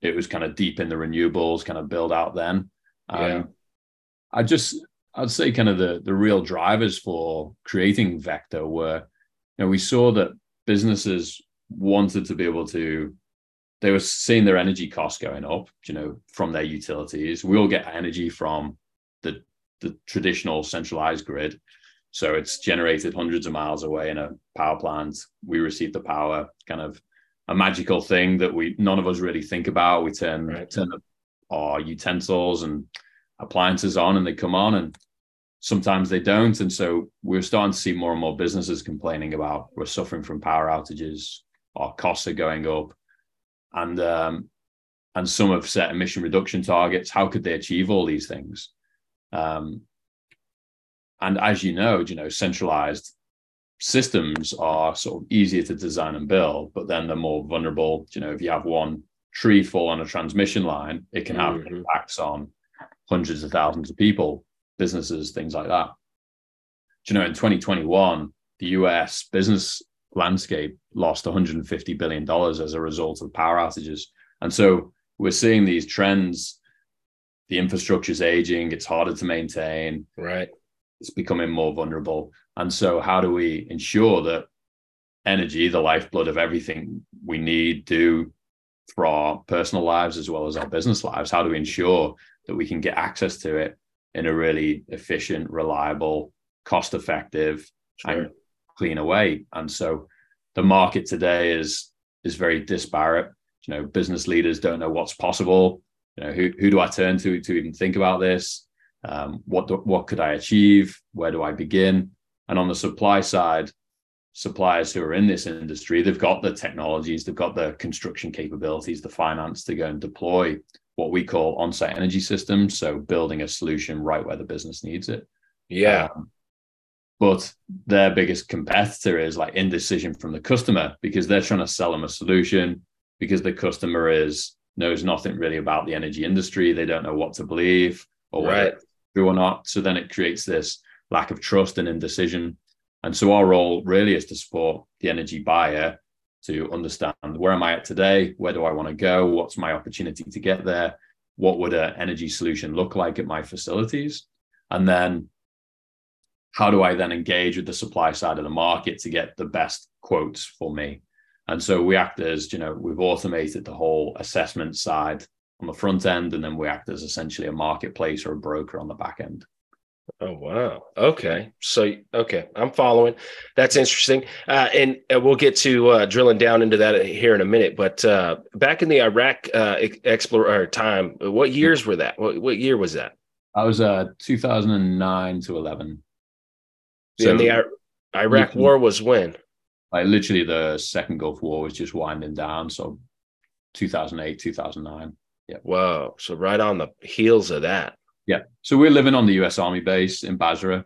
It was kind of deep in the renewables kind of build out then. Um, yeah. I just I'd say kind of the the real drivers for creating VECKTA were, you know, we saw that businesses wanted to be able to they were seeing their energy costs going up, you know, from their utilities. We all get energy from the the traditional centralized grid. So it's generated hundreds of miles away in a power plant. We receive the power, kind of a magical thing that we none of us really think about. We turn right. turn our utensils and appliances on and they come on and sometimes they don't. And so we're starting to see more and more businesses complaining about we're suffering from power outages, our costs are going up. And um, and some have set emission reduction targets. How could they achieve all these things? Um, and as you know, you know, centralized systems are sort of easier to design and build, but then they're more vulnerable. You know, if you have one tree fall on a transmission line, it can have mm-hmm. impacts on hundreds of thousands of people, businesses, things like that. Do you know, in 2021, the US business landscape lost 150 billion dollars as a result of power outages, and so we're seeing these trends. The infrastructure is aging; it's harder to maintain. Right it's becoming more vulnerable. And so, how do we ensure that energy, the lifeblood of everything we need, do for our personal lives as well as our business lives? How do we ensure that we can get access to it in a really efficient, reliable, cost effective, sure. and cleaner way? And so, the market today is is very disparate. You know, business leaders don't know what's possible. You know, who who do I turn to to even think about this? um, what do, what could I achieve? Where do I begin? And on the supply side, suppliers who are in this industry, they've got the technologies, they've got the construction capabilities, the finance to go and deploy what we call on-site energy systems. So building a solution right where the business needs it. Yeah. Um, but their biggest competitor is like indecision from the customer because they're trying to sell them a solution because the customer is knows nothing really about the energy industry. They don't know what to believe or right true or not. So then it creates this lack of trust and indecision. And so our role really is to support the energy buyer to understand where am I at today? Where do I want to go? What's my opportunity to get there? What would an energy solution look like at my facilities? And then how do I then engage with the supply side of the market to get the best quotes for me? And so we act as, you know, we've automated the whole assessment side on the front end, and then we act as essentially a marketplace or a broker on the back end. Oh wow. Okay. So okay, I'm following. That's interesting. Uh, and uh, we'll get to uh, drilling down into that here in a minute. But uh, back in the Iraq uh, explorer time, what years were that? What, what year was that? I was uh 2009 to 11. So and the I- Iraq War was when? Like literally, the second Gulf War was just winding down. So 2008, 2009. Yeah. Wow. So right on the heels of that. Yeah. So we're living on the US Army base in Basra.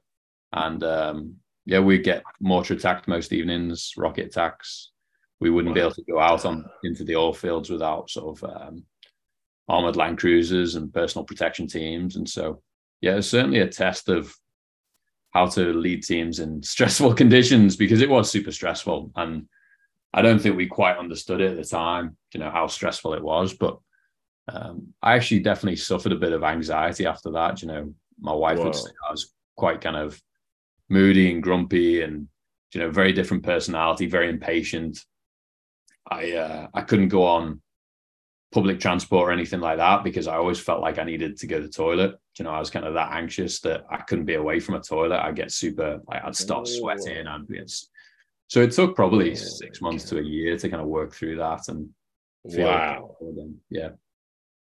And um, yeah, we get mortar attacked most evenings, rocket attacks. We wouldn't wow. be able to go out on into the oil fields without sort of um, armored land cruisers and personal protection teams. And so, yeah, it's certainly a test of how to lead teams in *laughs* stressful conditions because it was super stressful. And I don't think we quite understood it at the time, you know, how stressful it was. But um, I actually definitely suffered a bit of anxiety after that. You know, my wife Whoa. would say I was quite kind of moody and grumpy and, you know, very different personality, very impatient. I uh, I couldn't go on public transport or anything like that because I always felt like I needed to go to the toilet. You know, I was kind of that anxious that I couldn't be away from a toilet. I'd get super, like, I'd start sweating. and it's so it took probably six months to a year to kind of work through that and wow, yeah.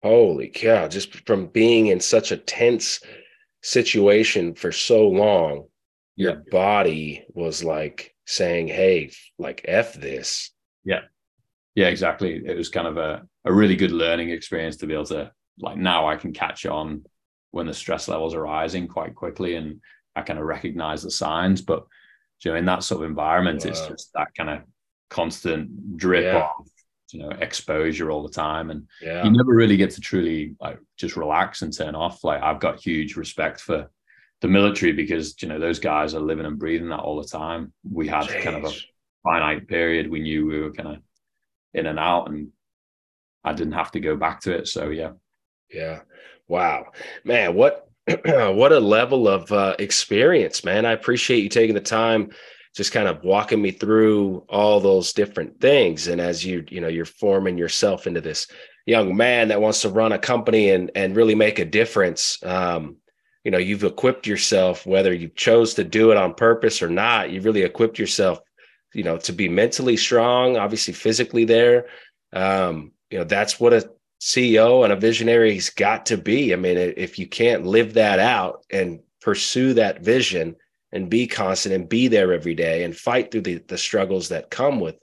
Holy cow! Just from being in such a tense situation for so long, your body was like saying, "Hey, like f this." Yeah, yeah, exactly. It was kind of a, a really good learning experience to be able to like now I can catch on when the stress levels are rising quite quickly and I kind of recognize the signs. But you know, in that sort of environment, wow. it's just that kind of constant drip yeah. of you know exposure all the time and yeah. you never really get to truly like just relax and turn off like i've got huge respect for the military because you know those guys are living and breathing that all the time we had Jeez. kind of a finite period we knew we were kind of in and out and I didn't have to go back to it. So yeah. Yeah. Wow. Man, what *clears throat* what a level of uh, experience, man. I appreciate you taking the time just kind of walking me through all those different things and as you you know you're forming yourself into this young man that wants to run a company and and really make a difference um, you know you've equipped yourself whether you chose to do it on purpose or not you've really equipped yourself you know, to be mentally strong, obviously physically there. Um, you know, that's what a CEO and a visionary's got to be. I mean, if you can't live that out and pursue that vision and be constant and be there every day and fight through the, the struggles that come with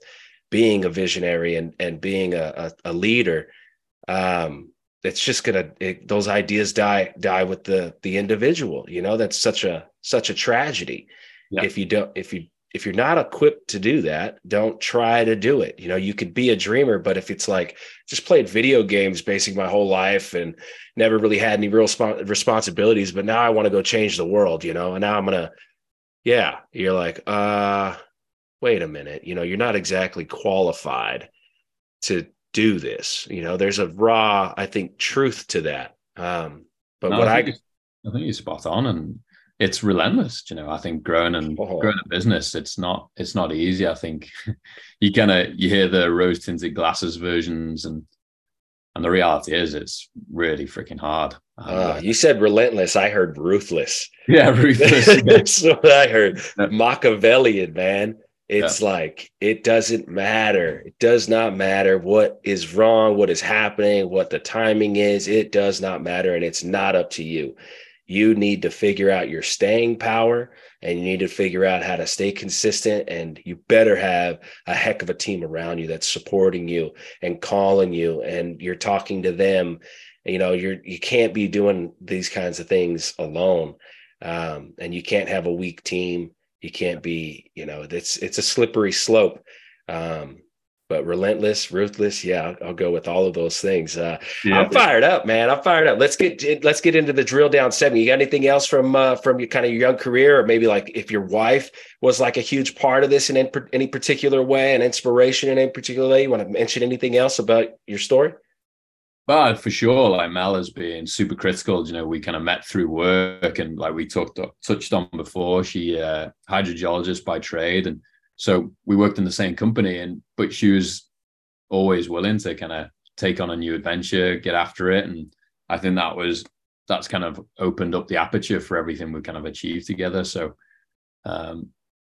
being a visionary and, and being a, a, a leader, um, it's just gonna it, those ideas die die with the the individual. You know, that's such a such a tragedy yeah. if you don't if you if you're not equipped to do that, don't try to do it. You know, you could be a dreamer, but if it's like just played video games basically my whole life and never really had any real sp- responsibilities, but now I want to go change the world, you know, and now I'm going to, yeah, you're like, uh, wait a minute, you know, you're not exactly qualified to do this. You know, there's a raw, I think, truth to that. Um, but no, what I, I, I think you're spot on. And it's relentless. You know, I think growing and oh. growing a business, it's not it's not easy. I think *laughs* you kind of you hear the rose tinted glasses versions, and and the reality is it's really freaking hard. uh, you said relentless. I heard ruthless. *laughs* Yeah, ruthless. *laughs* That's what I heard. Yeah. Machiavellian, man. It's yeah. like it doesn't matter. It does not matter what is wrong, what is happening, what the timing is. It does not matter, and it's not up to you you need to figure out your staying power and you need to figure out how to stay consistent and you better have a heck of a team around you that's supporting you and calling you and you're talking to them. You know you're you can't be doing these kinds of things alone um, and you can't have a weak team. You can't be you know it's it's a slippery slope um, but relentless, ruthless. Yeah, I'll, I'll, go with all of those things. Uh, yeah. I'm fired up, man. I'm fired up. Let's get let's get into the drill down seven. You got anything else from uh, from your kind of your young career, or maybe like if your wife was like a huge part of this in any particular way, an inspiration in any particular way? You want to mention anything else about your story? But for sure, like Mel has been super critical. You know, we kind of met through work, and like we talked touched on before, she uh, hydrogeologist by trade, and so we worked in the same company, and but she was always willing to kind of take on a new adventure, get after it, and I think that was that's kind of opened up the aperture for everything we've kind of achieved together. So, um,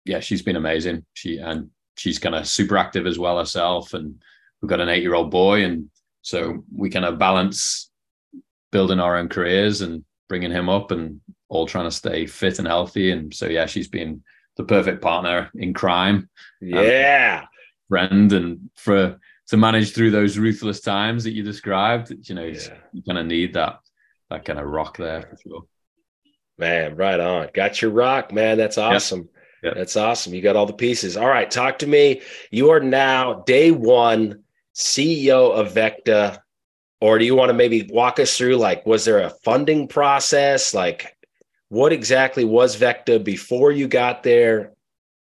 yeah, she's been amazing. She and she's kind of super active as well herself, and we've got an eight-year-old boy, and so we kind of balance building our own careers and bringing him up, and all trying to stay fit and healthy. And so, yeah, she's been the perfect partner in crime. Um, yeah. Friend and for to manage through those ruthless times that you described, you know, yeah. you kind of need that that kind of rock there for sure. Man, right on. Got your rock, man. That's awesome. That's awesome. You got all the pieces. All right, talk to me. You are now day one CEO of VECKTA. Or do you want to maybe walk us through like, was there a funding process? Like, what exactly was VECKTA before you got there?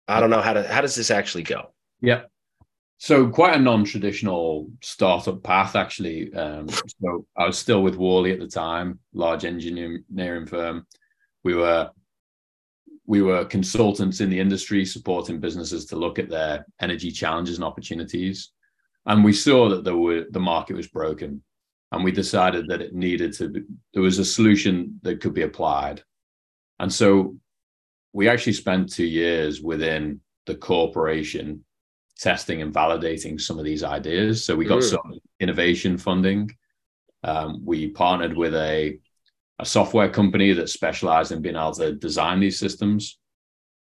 I don't know how to how does this actually go? Yeah. So quite a non-traditional startup path, actually. Um, so I was still with Worley at the time, large engineering firm. We were we were consultants in the industry supporting businesses to look at their energy challenges and opportunities. And we saw that there were the market was broken. And we decided that it needed to be, there was a solution that could be applied. And so we actually spent two years within the corporation testing and validating some of these ideas. So we got mm. some innovation funding. Um, we partnered with a a software company that specialized in being able to design these systems.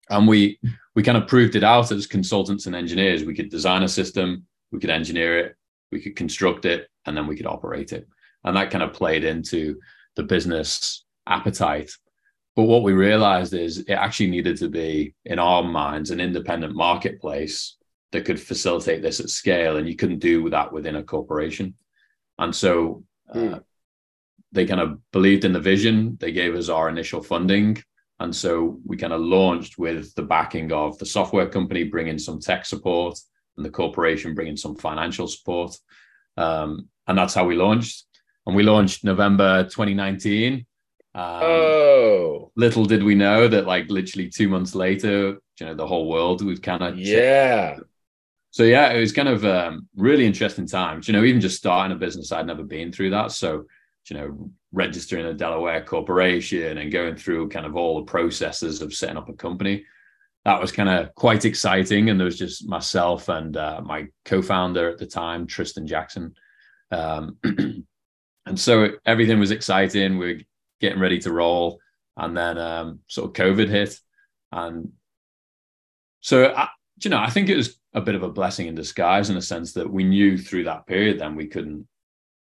And we we kind of proved it out as consultants and engineers. We could design a system, we could engineer it, we could construct it, and then we could operate it. And that kind of played into the business appetite. But what we realized is it actually needed to be, in our minds, an independent marketplace that could facilitate this at scale. And you couldn't do that within a corporation. And so uh, mm they kind of believed in the vision. They gave us our initial funding. And so we kind of launched with the backing of the software company bringing some tech support and the corporation bringing some financial support. Um, and that's how we launched. And we launched November 2019. Um, oh, little did we know that, like, literally two months later, you know, the whole world was kind of yeah. So yeah, it was kind of um, really interesting times. You know, even just starting a business, I'd never been through that. So you know, registering a Delaware corporation and going through kind of all the processes of setting up a company. That was kind of quite exciting. And there was just myself and uh, my co founder at the time, Tristan Jackson. Um, *clears throat* and so everything was exciting. We getting ready to roll. And then um, sort of COVID hit. And so, I, you know, I think it was a bit of a blessing in disguise in the sense that we knew through that period then we couldn't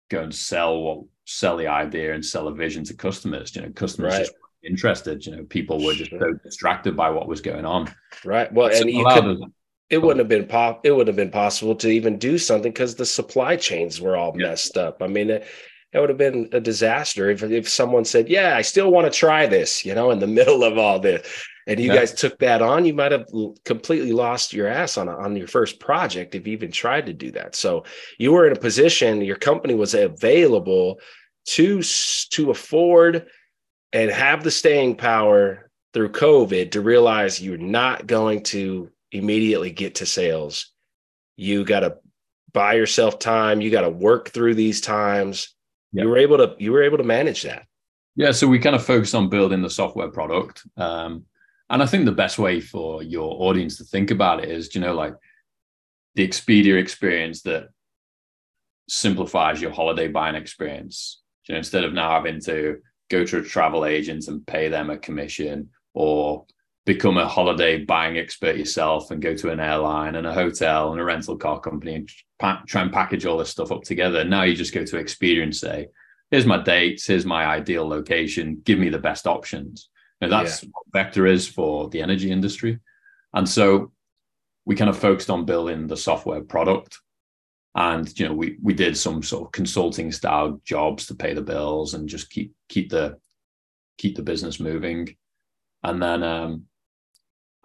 go and sell what sell the idea and sell a vision to customers. You know, customers right. just interested. You know, people were just so distracted by what was going on. Right. Well, and you could, it wouldn't have been pop. It wouldn't have been possible to even do something because the supply chains were all yeah. messed up. I mean, it, it would have been a disaster if if someone said, "Yeah, I still want to try this," you know, in the *laughs* middle of all this and you yeah. guys took that on, you might have completely lost your ass on on your first project if you even tried to do that. So you were in a position, your company was available to to afford and have the staying power through COVID to realize you're not going to immediately get to sales. You got to buy yourself time. You got to work through these times. Yep. You were able to you were able to manage that. Yeah, so we kind of focused on building the software product. Um, and I think the best way for your audience to think about it is, you know, like the Expedia experience that simplifies your holiday buying experience. You know, instead of now having to go to a travel agent and pay them a commission or become a holiday buying expert yourself and go to an airline and a hotel and a rental car company and try and package all this stuff up together. Now you just go to Expedia and say, here's my dates, here's my ideal location, give me the best options. And that's yeah. what VECKTA is for the energy industry. And so we kind of focused on building the software product. And you know, we we did some sort of consulting style jobs to pay the bills and just keep keep the keep the business moving. And then um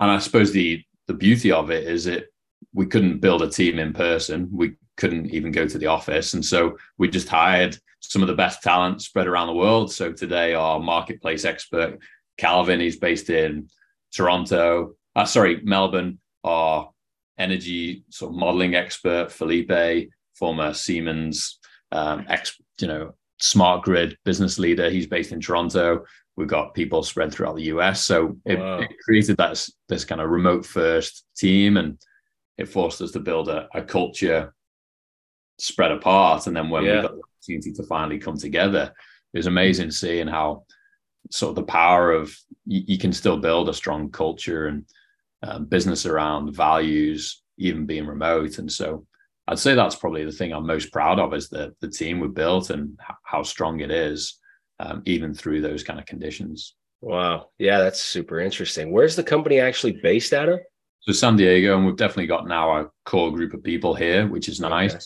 and I suppose the the beauty of it is it we couldn't build a team in person. We couldn't even go to the office. And so we just hired some of the best talent spread around the world. So today our marketplace expert Calvin, he's based in Toronto, uh, sorry, Melbourne, our energy sort of modeling expert, Felipe, former Siemens um, ex, you know, smart grid business leader. He's based in Toronto. We've got people spread throughout the US. So it, wow. it created that this kind of remote first team and it forced us to build a, a culture spread apart. And then when yeah. we got the opportunity to finally come together, it was amazing seeing how sort of the power of you, you can still build a strong culture and uh, business around values, even being remote. And so I'd say that's probably the thing I'm most proud of is the the team we built and how strong it is, um, even through those kind of conditions. Wow. Yeah, that's super interesting. Where's the company actually based out of? So San Diego, and we've definitely got now a core group of people here, which is nice. Okay.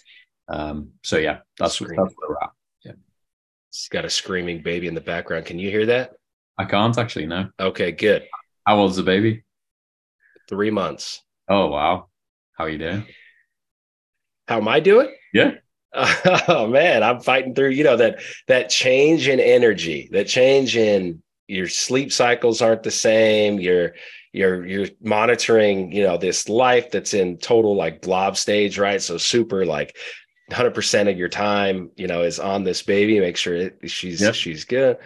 Um, so yeah, that's, that's where we're at. Yeah. It's got a screaming baby in the background. Can you hear that? I can't actually. No. Okay, good. How old's the baby? Three months. Oh wow. How are you doing? How am I doing? Yeah. *laughs* Oh man, I'm fighting through. You know that that change in energy, that change in your sleep cycles aren't the same. You're you're you're monitoring. You know this life that's in total like blob stage, right? So super like 100% of your time, you know, is on this baby. Make sure it, she's yep. she's good.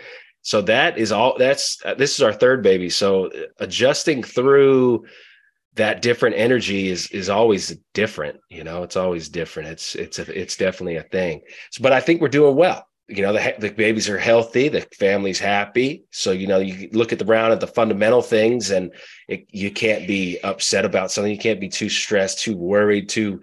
So that is all. That's this is our third baby. So uh, adjusting through that different energy is is always different you know it's always different. It's it's a, it's definitely a thing. So, but i think we're doing well. You know the, the babies are healthy the family's happy. So you know you look at the round at the fundamental things and it, you can't be upset about something. You can't be too stressed too worried too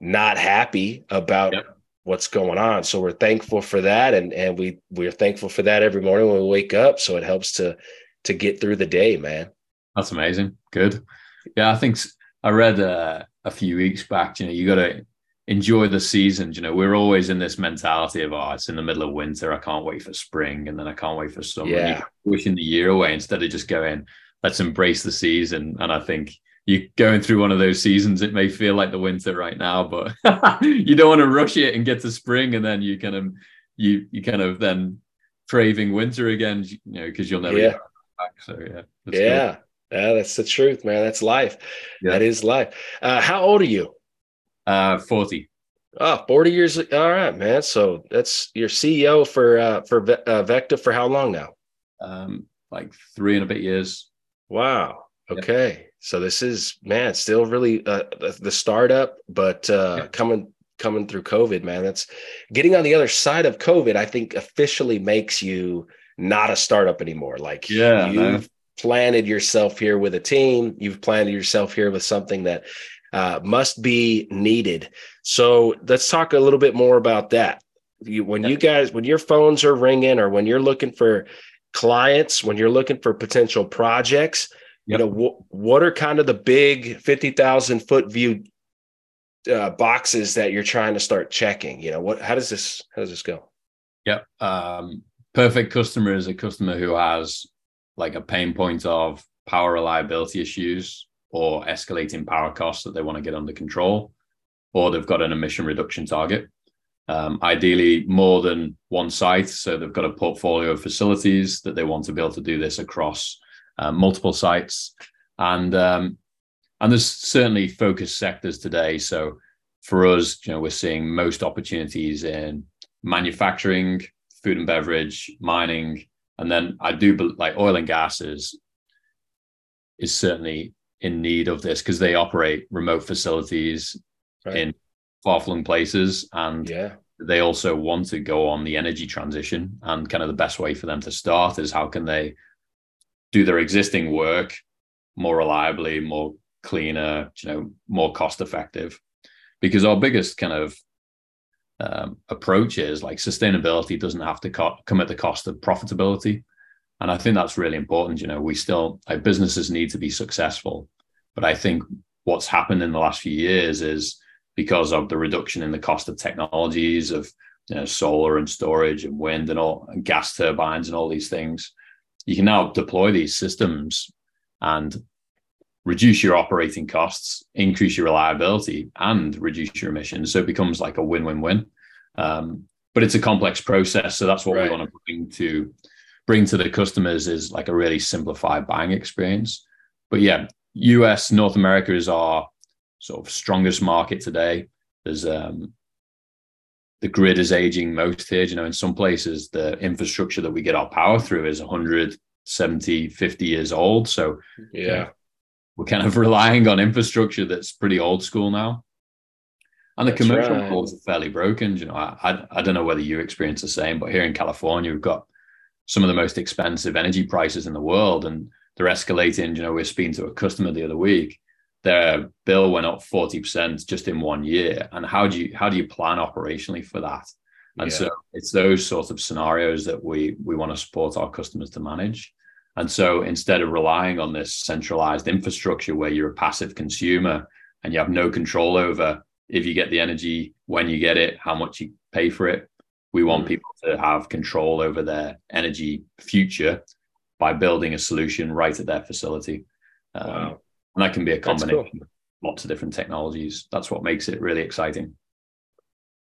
not happy about yep. what's going on. So we're thankful for that and and we we're thankful for that every morning when we wake up. So it helps to to get through the day man. That's amazing. Good yeah, I think I read uh, a few weeks back. You know, you got to enjoy the seasons. You know, we're always in this mentality of, oh, it's in the middle of winter. I can't wait for spring, and then I can't wait for summer. Yeah. wishing the year away instead of just going, let's embrace the season. And I think you're going through one of those seasons. It may feel like the winter right now, but *laughs* you don't want to rush it and get to spring, and then you kind of you you kind of then craving winter again. You know, because you'll never yeah. get back. So yeah, yeah. Cool. Yeah, that's the truth, man. That's life. Yeah. That is life. Uh, how old are you? Uh, 40. Oh, 40 years. All right, man. So that's your CEO for uh, for uh, VECKTA for how long now? Um, like three and a bit years. Wow. Okay. Yeah. So this is man, still really uh, the, the startup, but uh, coming coming through COVID, man. That's getting on the other side of COVID. I think officially makes you not a startup anymore. Like yeah, you've planted yourself here with a team. You've planted yourself here with something that uh, must be needed. So let's talk a little bit more about that. You, when you guys, when your phones are ringing, or when you're looking for clients, when you're looking for potential projects, yep. you know wh- what are kind of the big fifty thousand foot view uh, boxes that you're trying to start checking? You know what? How does this? How does this go? Yep. Um, perfect customer is a customer who has like a pain point of power reliability issues or escalating power costs that they want to get under control, or they've got an emission reduction target. Um, ideally, more than one site. So they've got a portfolio of facilities that they want to be able to do this across uh, multiple sites. And um, and there's certainly focus sectors today. So for us, you know, we're seeing most opportunities in manufacturing, food and beverage, mining, and then I do like oil and gas is is certainly in need of this because they operate remote facilities right. in far flung places, and yeah. they also want to go on the energy transition. And kind of the best way for them to start is how can they do their existing work more reliably, more cleaner, you know, more cost effective. Because our biggest kind of um, approaches like sustainability doesn't have to co- come at the cost of profitability. And i think that's really important you know we still businesses need to be successful. But i think what's happened in the last few years is because of the reduction in the cost of technologies of you know, solar and storage and wind and all and gas turbines and all these things you can now deploy these systems and reduce your operating costs, increase your reliability, and reduce your emissions. So it becomes like a win-win-win. Um, but it's a complex process, so that's what right. we want to bring to bring to the customers is like a really simplified buying experience. But yeah, US North America is our sort of strongest market today. There's um, the grid is aging most here. You know, in some places, the infrastructure that we get our power through is 170, 50 years old. So yeah, we're kind of *laughs* relying on infrastructure that's pretty old school now. And the that's commercial right. models are fairly broken. You know, I, I, I don't know whether you experience the same, but here in California, we've got some of the most expensive energy prices in the world, and they're escalating. You know, we are speaking to a customer the other week. Their bill went up forty percent just in one year. And how do you how do you plan operationally for that? And yeah. so it's those sorts of scenarios that we we want to support our customers to manage. And so instead of relying on this centralized infrastructure where you're a passive consumer and you have no control over if you get the energy, when you get it, how much you pay for it, we want mm. people to have control over their energy future by building a solution right at their facility. Um. And that can be a combination cool. of lots of different technologies. That's what makes it really exciting.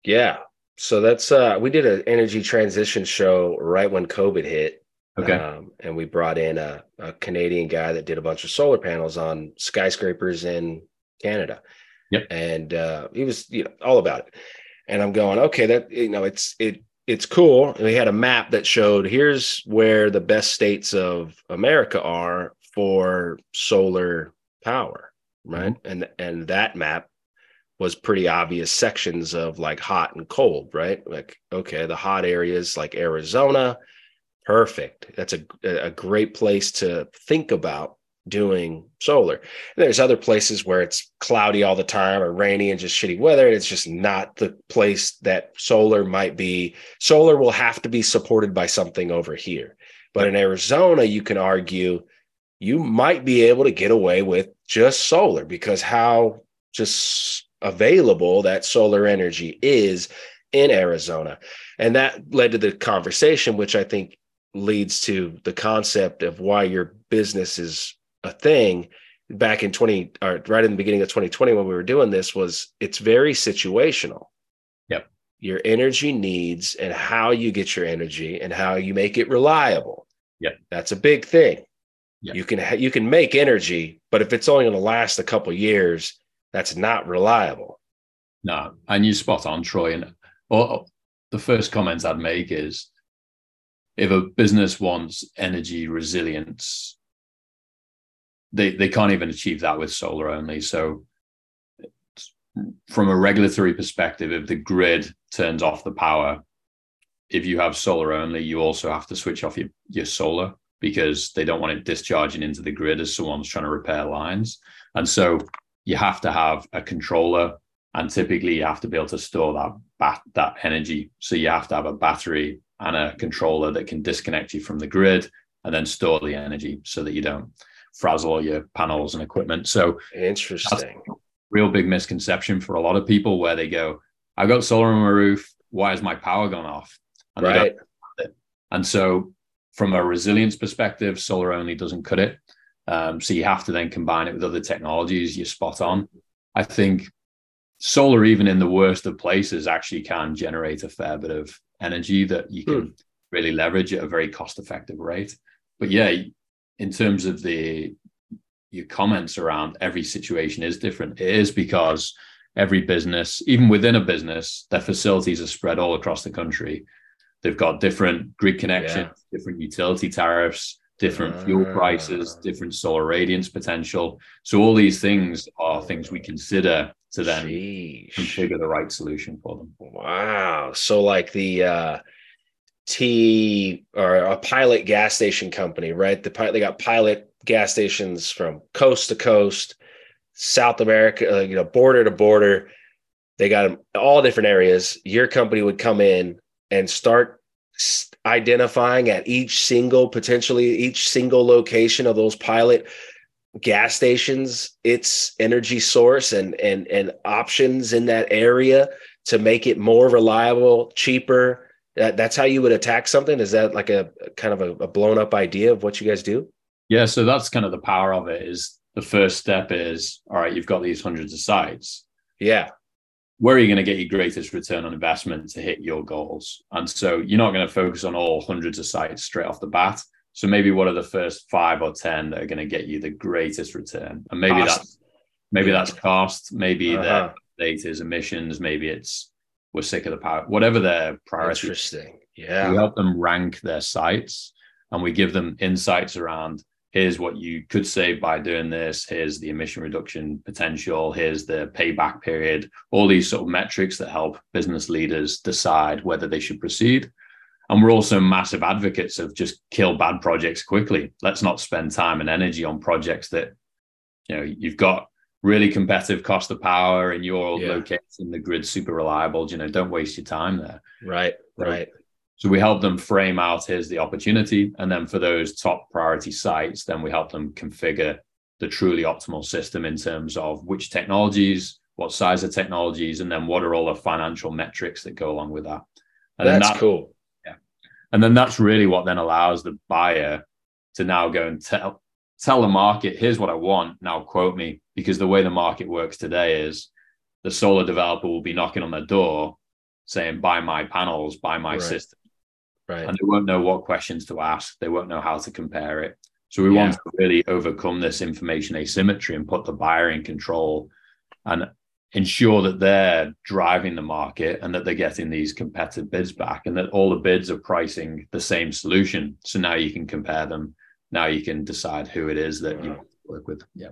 Yeah. So that's uh we did an energy transition show right when COVID hit. Okay. Um, and we brought in a, a Canadian guy that did a bunch of solar panels on skyscrapers in Canada. Yep. And uh, he was, you know, all about it. And I'm going, okay, that you know, it's it it's cool. And we had a map that showed here's where the best states of America are for solar power, right? Mm-hmm. And and that map was pretty obvious sections of like hot and cold, right? Like okay, the hot areas like Arizona, perfect. That's a a great place to think about doing solar. And there's other places where it's cloudy all the time or rainy and just shitty weather. And it's just not the place that solar might be. Solar will have to be supported by something over here. But in Arizona, you can argue you might be able to get away with just solar because how just available that solar energy is in Arizona. And that led to the conversation, which I think leads to the concept of why your business is a thing back in 20 or right in the beginning of 2020 when we were doing this was it's very situational. Yep. Your energy needs and how you get your energy and how you make it reliable. Yep. That's a big thing. Yep. You can ha- you can make energy, but if it's only going to last a couple years, that's not reliable. No, and you spot on, Troy. And well, the first comment I'd make is if a business wants energy resilience, they they can't even achieve that with solar only. So from a regulatory perspective, if the grid turns off the power, if you have solar only, you also have to switch off your, your solar because they don't want it discharging into the grid as someone's trying to repair lines. And so you have to have a controller and typically you have to be able to store that bat- that energy. So you have to have a battery and a controller that can disconnect you from the grid and then store the energy so that you don't frazzle all your panels and equipment. So interesting. real big misconception for a lot of people where they go, I got solar on my roof. Why has my power gone off? And right. And so from a resilience perspective, solar only doesn't cut it. Um, so you have to then combine it with other technologies. You're spot on. I think solar, even in the worst of places, actually can generate a fair bit of energy that you can hmm. really leverage at a very cost effective rate. But yeah, in terms of the your comments around every situation is different. It is because every business, even within a business, their facilities are spread all across the country. They've got different grid connections, yeah. different utility tariffs, different uh, fuel prices, different solar radiance potential. So all these things are things we consider to then Sheesh. configure the right solution for them. Wow. So like the uh T or a pilot gas station company, right? The pilot they got pilot gas stations from coast to coast, South America, uh, you know, border to border. They got them all different areas. Your company would come in and start identifying at each single potentially each single location of those pilot gas stations its energy source and and and options in that area to make it more reliable cheaper. That, that's how you would attack something? Is that like a kind of a, a blown up idea of what you guys do? Yeah so that's kind of the power of it is the first step is all right you've got these hundreds of sites. Yeah where are you going to get your greatest return on investment to hit your goals and so you're not going to focus on all hundreds of sites straight off the bat so maybe what are the first five or ten that are going to get you the greatest return and maybe cost. that's maybe that's cost maybe uh-huh. their data is emissions maybe it's we're sick of the power, whatever their priority. Interesting. Yeah. We help them rank their sites and we give them insights around here's what you could save by doing this, here's the emission reduction potential, here's the payback period, all these sort of metrics that help business leaders decide whether they should proceed. And we're also massive advocates of just kill bad projects quickly. Let's not spend time and energy on projects that you know you've got really competitive cost of power in your yeah. location, the grid's super reliable. You know, don't waste your time there. Right, right. So we help them frame out here's the opportunity. And then for those top priority sites, then we help them configure the truly optimal system in terms of which technologies, what size of technologies, and then what are all the financial metrics that go along with that. And that's that, cool. Yeah. And then that's really what then allows the buyer to now go and tell tell the market, here's what I want. Now quote me, because the way the market works today is the solar developer will be knocking on their door saying, buy my panels, buy my right. system. Right. And they won't know what questions to ask. They won't know how to compare it. So we yeah. want to really overcome this information asymmetry and put the buyer in control and ensure that they're driving the market and that they're getting these competitive bids back and that all the bids are pricing the same solution. So now you can compare them. Now you can decide who it is that you work with. Yeah.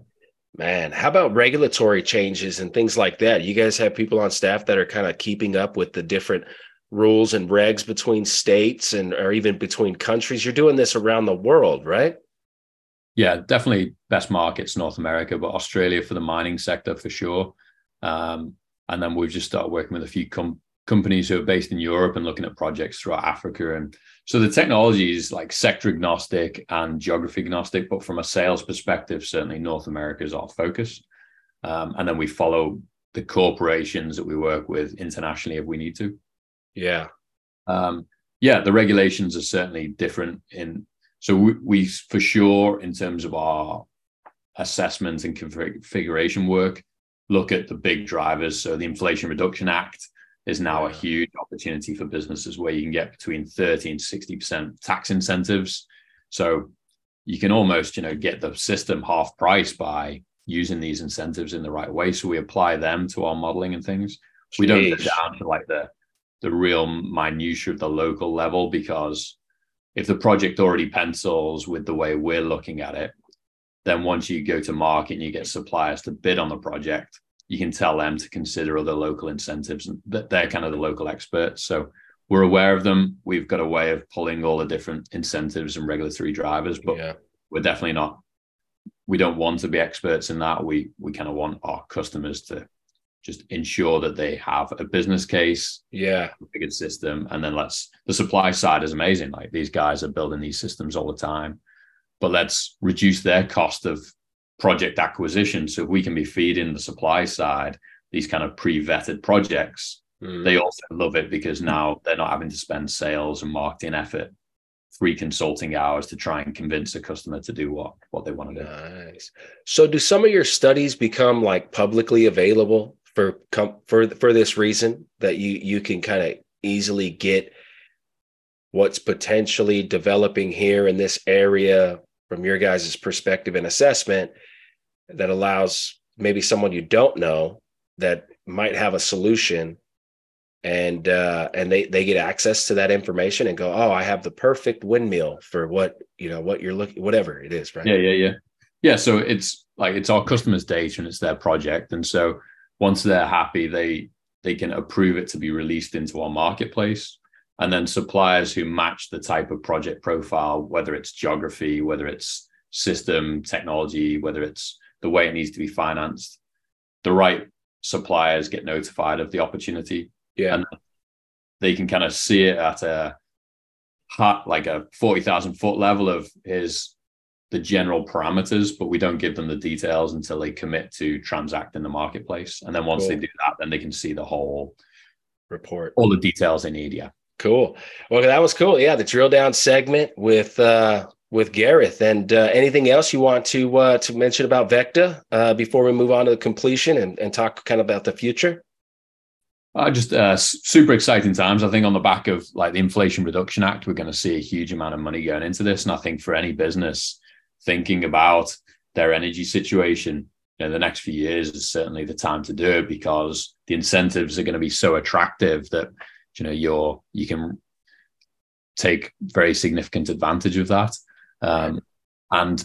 Man, how about regulatory changes and things like that? You guys have people on staff that are kind of keeping up with the different rules and regs between states and or even between countries. You're doing this around the world, right? Yeah, definitely best markets North America, but Australia for the mining sector for sure. Um, and then we've just started working with a few com- companies who are based in Europe and looking at projects throughout Africa. And so the technology is like sector agnostic and geography agnostic, but from a sales perspective, certainly North America is our focus. Um, and then we follow the corporations that we work with internationally if we need to. Yeah. Um, yeah, the regulations are certainly different in. So we, we for sure, in terms of our assessment and configuration work, look at the big drivers. So the Inflation Reduction Act is now a huge opportunity for businesses where you can get between 30 and 60% tax incentives. So you can almost, you know, get the system half price by using these incentives in the right way. So we apply them to our modeling and things. We don't go down to like the the real minutiae of the local level because if the project already pencils with the way we're looking at it, then once you go to market and you get suppliers to bid on the project, you can tell them to consider other local incentives and that they're kind of the local experts. So we're aware of them. We've got a way of pulling all the different incentives and regulatory drivers, but yeah. we're definitely not. We don't want to be experts in that. We we kind of want our customers to just ensure that they have a business case, yeah, a good system, and then let's. The supply side is amazing. Like these guys are building these systems all the time, but let's reduce their cost of project acquisition. So if we can be feeding the supply side these kind of pre-vetted projects, mm. they also love it because now they're not having to spend sales and marketing effort, three consulting hours to try and convince a customer to do what what they want to do. Nice. So do some of your studies become like publicly available for for for this reason that you you can kind of easily get what's potentially developing here in this area from your guys' perspective and assessment that allows maybe someone you don't know that might have a solution and uh, and they they get access to that information and go oh i have the perfect windmill for what you know what you're looking whatever it is right? Yeah yeah yeah. Yeah so it's like it's our customers data and it's their project. And so once they're happy they they can approve it to be released into our marketplace and then suppliers who match the type of project profile whether it's geography whether it's system technology whether it's the way it needs to be financed. The right suppliers get notified of the opportunity. Yeah. And they can kind of see it at a hot, like a 40,000 foot level of his the general parameters, but we don't give them the details until they commit to transact in the marketplace. And then once cool. they do that, then they can see the whole report, all the details they need. Yeah. Cool. Well, that was cool. Yeah. The drill down segment with uh, with Gareth. And uh, anything else you want to uh, to mention about VECKTA uh, before we move on to the completion and, and talk kind of about the future? Uh, just uh, super exciting times. I think on the back of like the Inflation Reduction Act, we're going to see a huge amount of money going into this. And I think for any business thinking about their energy situation, know, the next few years is certainly the time to do it because the incentives are going to be so attractive that you know you're you can take very significant advantage of that. Um, and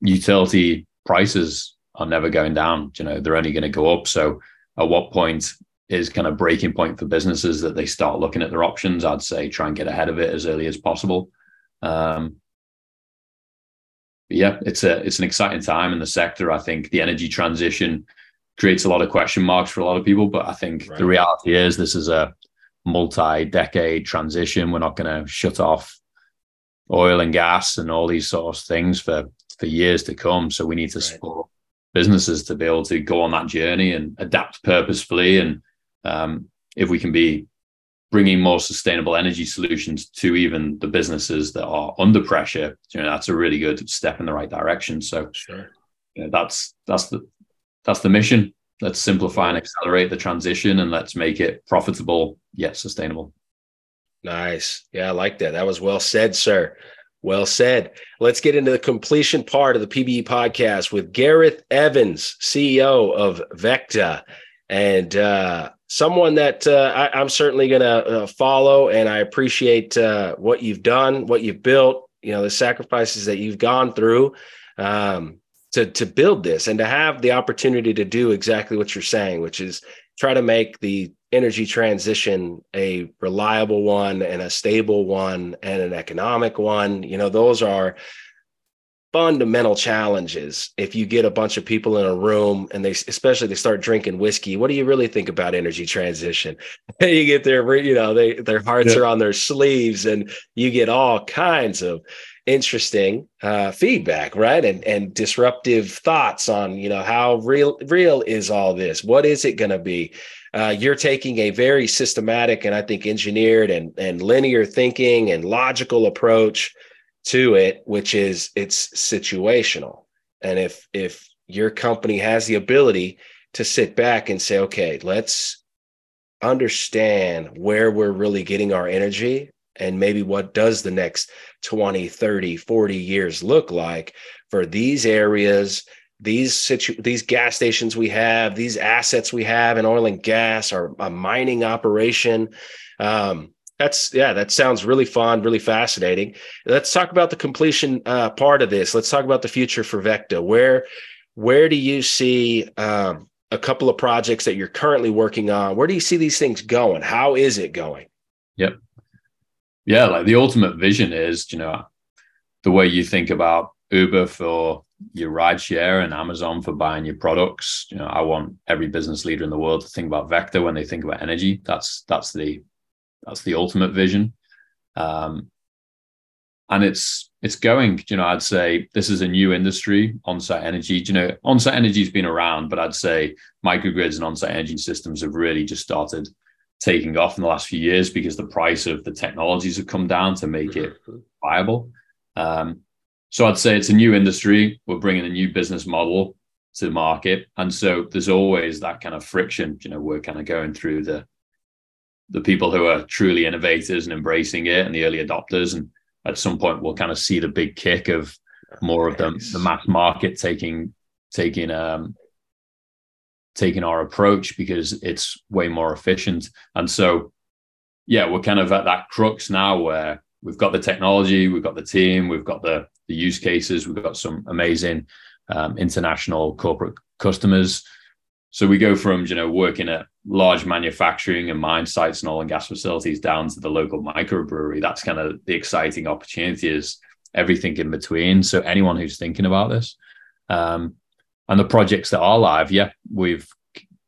utility prices are never going down. You know, they're only going to go up. So at what point is kind of breaking point for businesses that they start looking at their options? I'd say try and get ahead of it as early as possible. Um, yeah, it's a it's an exciting time in the sector. I think the energy transition creates a lot of question marks for a lot of people, but I think right. the reality is this is a multi-decade transition. We're not going to shut off oil and gas and all these sort of things for for years to come. So we need to right. support businesses to be able to go on that journey and adapt purposefully. And um, if we can be bringing more sustainable energy solutions to even the businesses that are under pressure, you know, that's a really good step in the right direction. So sure. you know, that's that's the that's the mission. Let's simplify and accelerate the transition and let's make it profitable yet sustainable. Nice. Yeah, I like that. That was well said, sir. Well said. Let's get into the completion part of the PBE podcast with Gareth Evans, CEO of VECKTA, and uh, someone that uh, I, am certainly going to uh, follow. And I appreciate uh, what you've done, what you've built, you know, the sacrifices that you've gone through um, to to build this, and to have the opportunity to do exactly what you're saying, which is try to make the energy transition a reliable one and a stable one and an economic one you know those are fundamental challenges. If you get a bunch of people in a room and they especially they start drinking whiskey what do you really think about energy transition? *laughs* You get their you know they their hearts yeah. are on their sleeves and you get all kinds of interesting uh, feedback right? And and disruptive thoughts on you know how real real is all this? What is it going to be? Uh, you're taking a very systematic and I think engineered and, and linear thinking and logical approach to it, which is it's situational. And if if your company has the ability to sit back and say, okay, let's understand where we're really getting our energy and maybe what does the next 20 30 40 years look like for these areas these situ- these gas stations we have, these assets we have in oil and gas, our a mining operation. Um, that's yeah, that sounds really fun, really fascinating. Let's talk about the completion uh, part of this. Let's talk about the future for VECKTA. Where where do you see um, a couple of projects that you're currently working on? Where do you see these things going? How is it going? Yep. Yeah, like the ultimate vision is, you know, the way you think about Uber for your ride share and Amazon for buying your products. You know, I want every business leader in the world to think about VECKTA when they think about energy. That's that's the that's the ultimate vision. Um, and it's it's going. You know, I'd say this is a new industry, on-site energy. You know, on-site energy's been around, but I'd say microgrids and on-site energy systems have really just started taking off in the last few years because the price of the technologies have come down to make it mm-hmm. viable. Um, so I'd say it's a new industry. We're bringing a new business model to the market, and so there's always that kind of friction. You know, we're kind of going through the the people who are truly innovators and embracing it, and the early adopters, and at some point we'll kind of see the big kick of more of the, the mass market taking taking um taking our approach because it's way more efficient. And so, yeah, we're kind of at that crux now where we've got the technology, we've got the team, we've got the the use cases. We've got some amazing um, international corporate customers. So we go from you know working at large manufacturing and mine sites and oil and gas facilities down to the local microbrewery. That's kind of the exciting opportunity is everything in between. So anyone who's thinking about this, um, and the projects that are live, yeah, we've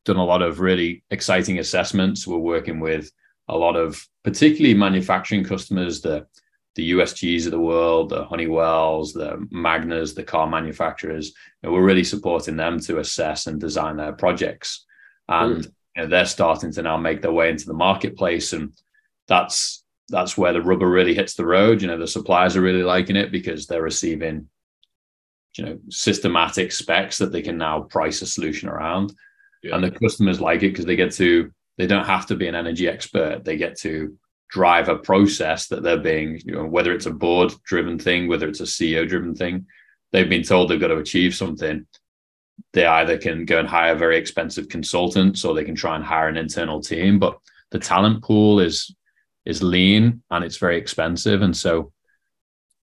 done a lot of really exciting assessments. We're working with a lot of particularly manufacturing customers that the USGs of the world, the Honeywells, the Magnas, the car manufacturers. And we're really supporting them to assess and design their projects. And mm. you know, they're starting to now make their way into the marketplace. And that's that's where the rubber really hits the road. You know, the suppliers are really liking it because they're receiving, you know, systematic specs that they can now price a solution around. Yeah. And the customers like it because they get to, they don't have to be an energy expert. They get to drive a process that they're being, you know, whether it's a board driven thing, whether it's a CEO driven thing, they've been told they've got to achieve something. They either can go and hire very expensive consultants or they can try and hire an internal team. But the talent pool is is lean and it's very expensive. And so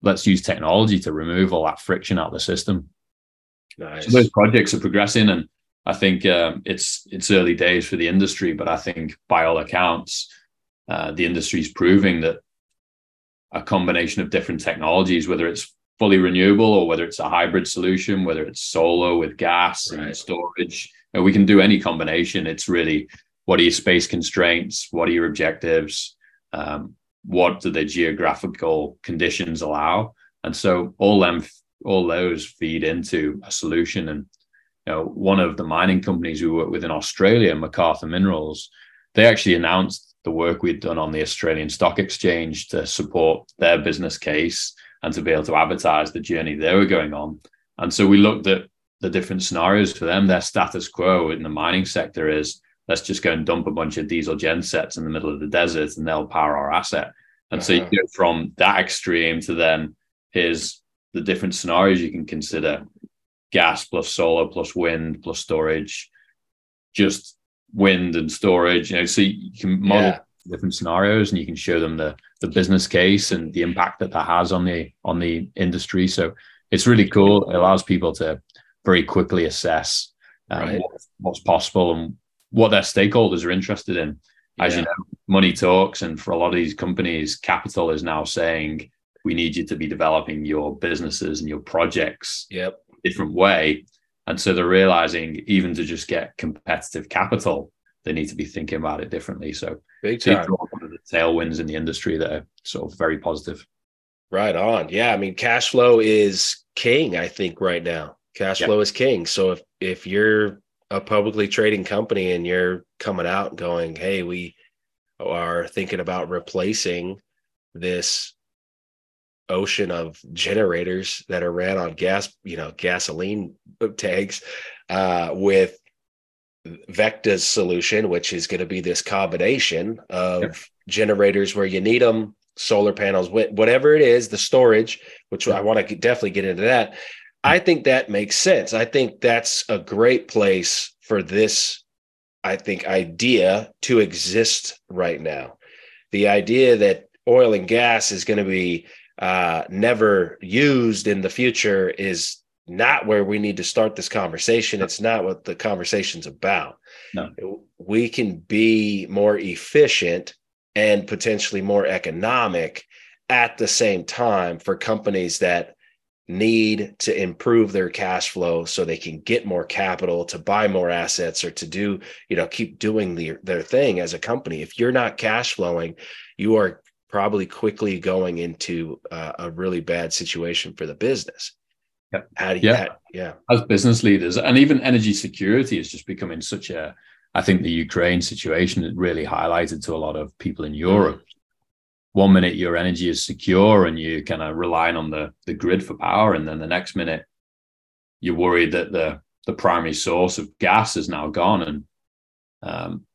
let's use technology to remove all that friction out of the system. Nice. So those projects are progressing and I think um, it's it's early days for the industry, but I think by all accounts, uh, the industry is proving that a combination of different technologies, whether it's fully renewable or whether it's a hybrid solution, whether it's solar with gas right. and storage, you know, we can do any combination. It's really what are your space constraints? What are your objectives? Um, what do the geographical conditions allow? And so all them, all those feed into a solution. And you know, one of the mining companies we work with in Australia, MacArthur Minerals, they actually announced the work we'd done on the Australian Stock Exchange to support their business case and to be able to advertise the journey they were going on. And so we looked at the different scenarios for them. Their status quo in the mining sector is let's just go and dump a bunch of diesel gen sets in the middle of the desert and they'll power our asset. And uh-huh. so you uh-huh. go from that extreme to then here's the different scenarios you can consider gas plus solar plus wind plus storage, just wind and storage. You know, so you can model yeah. different scenarios and you can show them the the business case and the impact that that has on the on the industry. So it's really cool. It allows people to very quickly assess um, right. what, what's possible and what their stakeholders are interested in. As yeah. you know, money talks, and for a lot of these companies, capital is now saying we need you to be developing your businesses and your projects yep. different way. And so they're realizing even to just get competitive capital, they need to be thinking about it differently. So big time. One of the tailwinds in the industry that are sort of very positive. Right on. Yeah. I mean, cash flow is king, I think, right now. Cash yep. flow is king. So if if you're a publicly trading company and you're coming out going, hey, we are thinking about replacing this ocean of generators that are ran on gas, you know, gasoline tanks uh, with VECKTA's solution, which is going to be this combination of yep. generators where you need them, solar panels, whatever it is, the storage, which yep. I want to definitely get into that. I think that makes sense. I think that's a great place for this, I think, idea to exist right now. The idea that oil and gas is going to be uh, never used in the future is not where we need to start this conversation. It's not what the conversation's about. No. We can be more efficient and potentially more economic at the same time for companies that need to improve their cash flow so they can get more capital to buy more assets or to do you know keep doing the, their thing as a company if you're not cash flowing you are probably quickly going into uh, a really bad situation for the business yeah how do you yeah. yeah as business leaders and even energy security is just becoming such a i think the ukraine situation really highlighted to a lot of people in europe one minute your energy is secure and you kind of relying on the the grid for power, and then the next minute you're worried that the the primary source of gas is now gone. And um,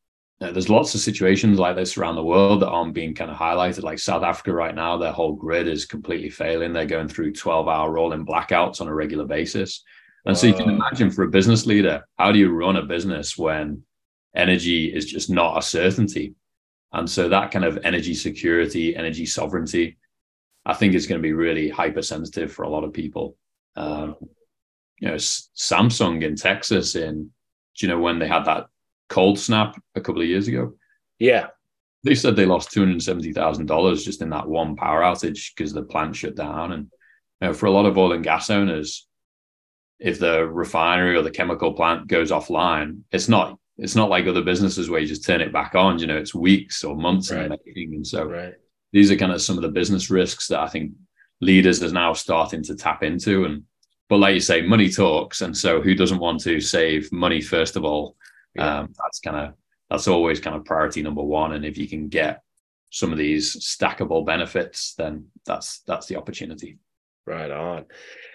there's lots of situations like this around the world that aren't being kind of highlighted. Like South Africa right now, their whole grid is completely failing. They're going through 12 hour rolling blackouts on a regular basis. And so you can imagine for a business leader, how do you run a business when energy is just not a certainty? And so that kind of energy security, energy sovereignty, I think is going to be really hypersensitive for a lot of people. Um, you know, Samsung in Texas, in do you know when they had that cold snap a couple of years ago? Yeah, they said they lost two hundred seventy thousand dollars just in that one power outage because the plant shut down. And you know, for a lot of oil and gas owners, if the refinery or the chemical plant goes offline, it's not it's not like other businesses where you just turn it back on. You know, it's weeks or months right. in making, and so right. these are kind of some of the business risks that I think leaders are now starting to tap into. And but like you say, money talks, and so who doesn't want to save money first of all? Yeah. Um, that's kind of that's always kind of priority number one. And if you can get some of these stackable benefits, then that's that's the opportunity. Right on.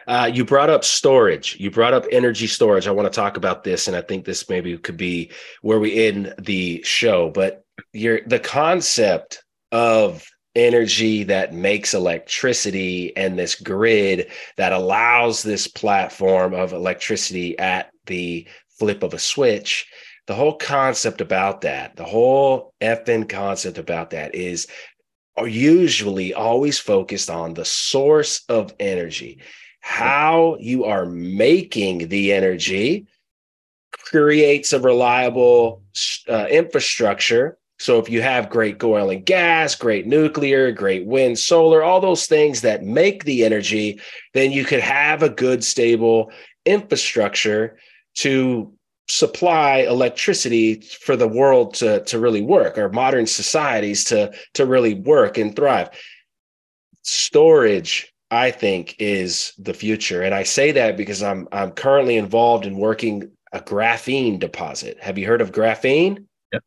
Uh, you brought up storage. You brought up energy storage. I want to talk about this, and I think this maybe could be where we end the show. But your the concept of energy that makes electricity and this grid that allows this platform of electricity at the flip of a switch the whole concept about that the whole effing concept about that is are usually always focused on the source of energy how you are making the energy creates a reliable uh, infrastructure. So if you have great oil and gas, great nuclear, great wind, solar, all those things that make the energy, then you could have a good, stable infrastructure to supply electricity for the world to, to really work or modern societies to, to really work and thrive. Storage I think is the future. And I say that because I'm I'm currently involved in working a graphene deposit. Have you heard of graphene? Yep.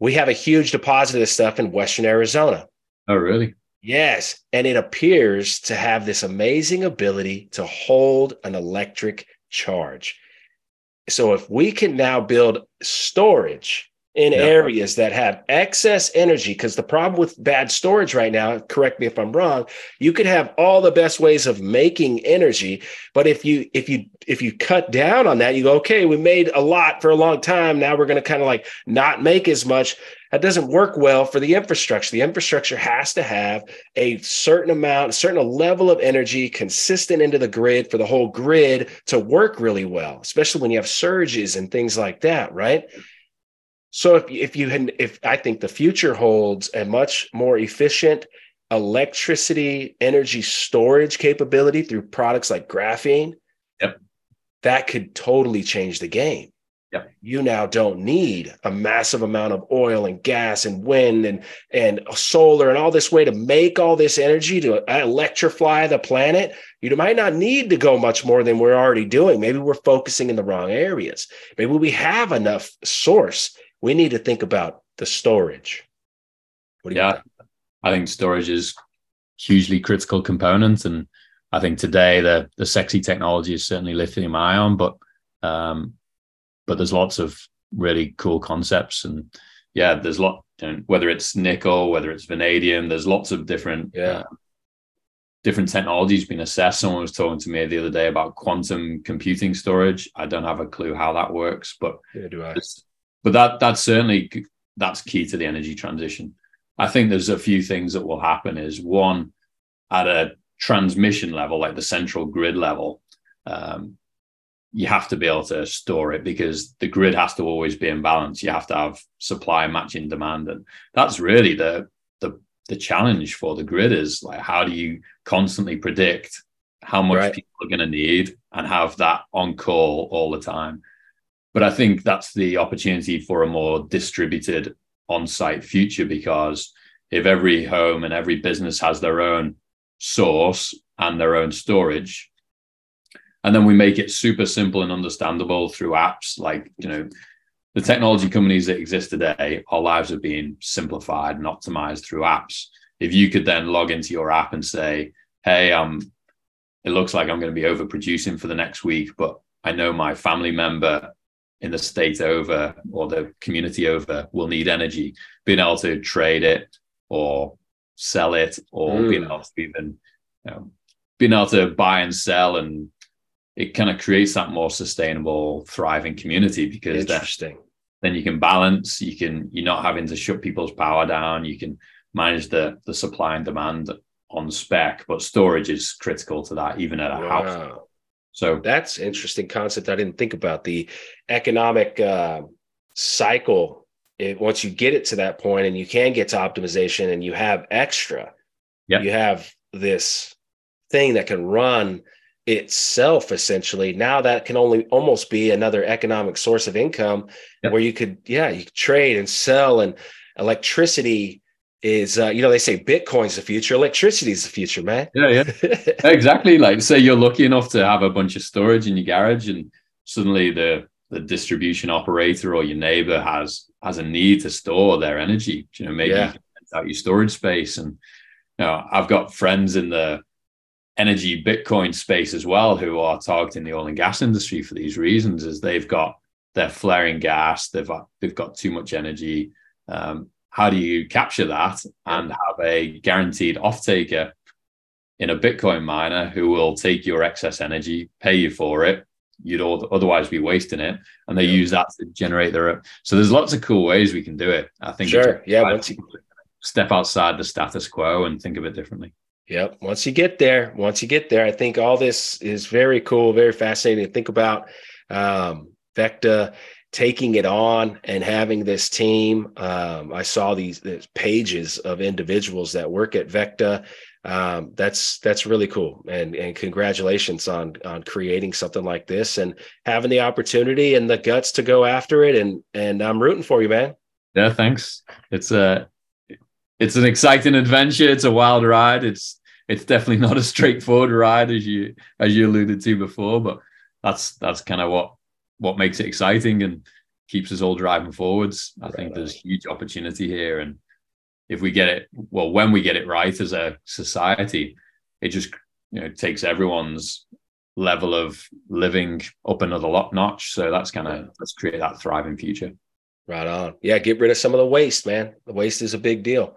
We have a huge deposit of this stuff in Western Arizona. Oh, really? Yes. And it appears to have this amazing ability to hold an electric charge. So if we can now build storage in yeah. areas that have excess energy because the problem with bad storage right now correct me if i'm wrong you could have all the best ways of making energy but if you if you if you cut down on that you go okay we made a lot for a long time. Now we're going to kind of like not make as much. That doesn't work well for the infrastructure. The infrastructure has to have a certain amount a certain level of energy consistent into the grid for the whole grid to work really well especially when you have surges and things like that right so if if you had, if I think the future holds a much more efficient electricity energy storage capability through products like graphene, yep. that could totally change the game. Yep. You now don't need a massive amount of oil and gas and wind and and solar and all this way to make all this energy to electrify the planet. You might not need to go much more than we're already doing. Maybe we're focusing in the wrong areas. Maybe we have enough source we need to think about the storage. yeah, think? I think storage is hugely critical component, and I think today the the sexy technology is certainly lithium ion, but um, but there's lots of really cool concepts, and yeah, there's lot. You know, whether it's nickel, whether it's vanadium, there's lots of different yeah. Uh, different technologies being assessed. Someone was talking to me the other day about quantum computing storage. I don't have a clue how that works, but yeah, do I but that that's certainly that's key to the energy transition. I think there's a few things that will happen. Is one at a transmission level, like the central grid level, um, you have to be able to store it because the grid has to always be in balance. You have to have supply matching demand, and that's really the the the challenge for the grid is like how do you constantly predict how much right. people are going to need and have that on call all the time but I think that's the opportunity for a more distributed on-site future because if every home and every business has their own source and their own storage, and then we make it super simple and understandable through apps like you know the technology companies that exist today, our lives are being simplified and optimized through apps. If you could then log into your app and say, "Hey, um, it looks like I'm going to be overproducing for the next week, but I know my family member in the state over or the community over will need energy, being able to trade it or sell it or mm. being able to even you know, being able to buy and sell and it kind of creates that more sustainable, thriving community because interesting. Then, then you can balance, you can you're not having to shut people's power down, you can manage the the supply and demand on spec, but storage is critical to that, even at a wow. house. So that's interesting concept. I didn't think about the economic uh, cycle. It, once you get it to that point and you can get to optimization and you have extra, yep. you have this thing that can run itself essentially. Now that can only almost be another economic source of income yep. where you could, yeah, you could trade and sell and electricity is uh, you know they say bitcoin's the future electricity is the future man. Yeah yeah. *laughs* Exactly like say you're lucky enough to have a bunch of storage in your garage and suddenly the the distribution operator or your neighbor has has a need to store their energy you know maybe yeah. you rent out your storage space. And you know i've got friends in the energy bitcoin space as well who are targeting the oil and gas industry for these reasons as they've got their flaring gas they've they've got too much energy. Um, how do you capture that and have a guaranteed off taker in a Bitcoin miner who will take your excess energy, pay you for it? You'd otherwise be wasting it, and they yeah. use that to generate their. So there's lots of cool ways we can do it. I think. Sure. Yeah. Once you step outside the status quo and think of it differently. Yep. Once you get there, once you get there, I think all this is very cool, very fascinating to think about. Um, VECKTA taking it on and having this team. Um, I saw these, these, pages of individuals that work at VECKTA. Um, that's that's really cool, and and congratulations on on creating something like this and having the opportunity and the guts to go after it. And and I'm rooting for you, man. Yeah, thanks. It's a it's an exciting adventure. It's a wild ride. It's it's definitely not a straightforward ride as you as you alluded to before, but that's that's kind of what what makes it exciting. And keeps us all driving forwards. I right think there's huge opportunity here. And if we get it, well, when we get it right as a society, it just you know takes everyone's level of living up another lot notch. So that's kind of let's create that thriving future. Right on. Yeah, get rid of some of the waste, man. The waste is a big deal.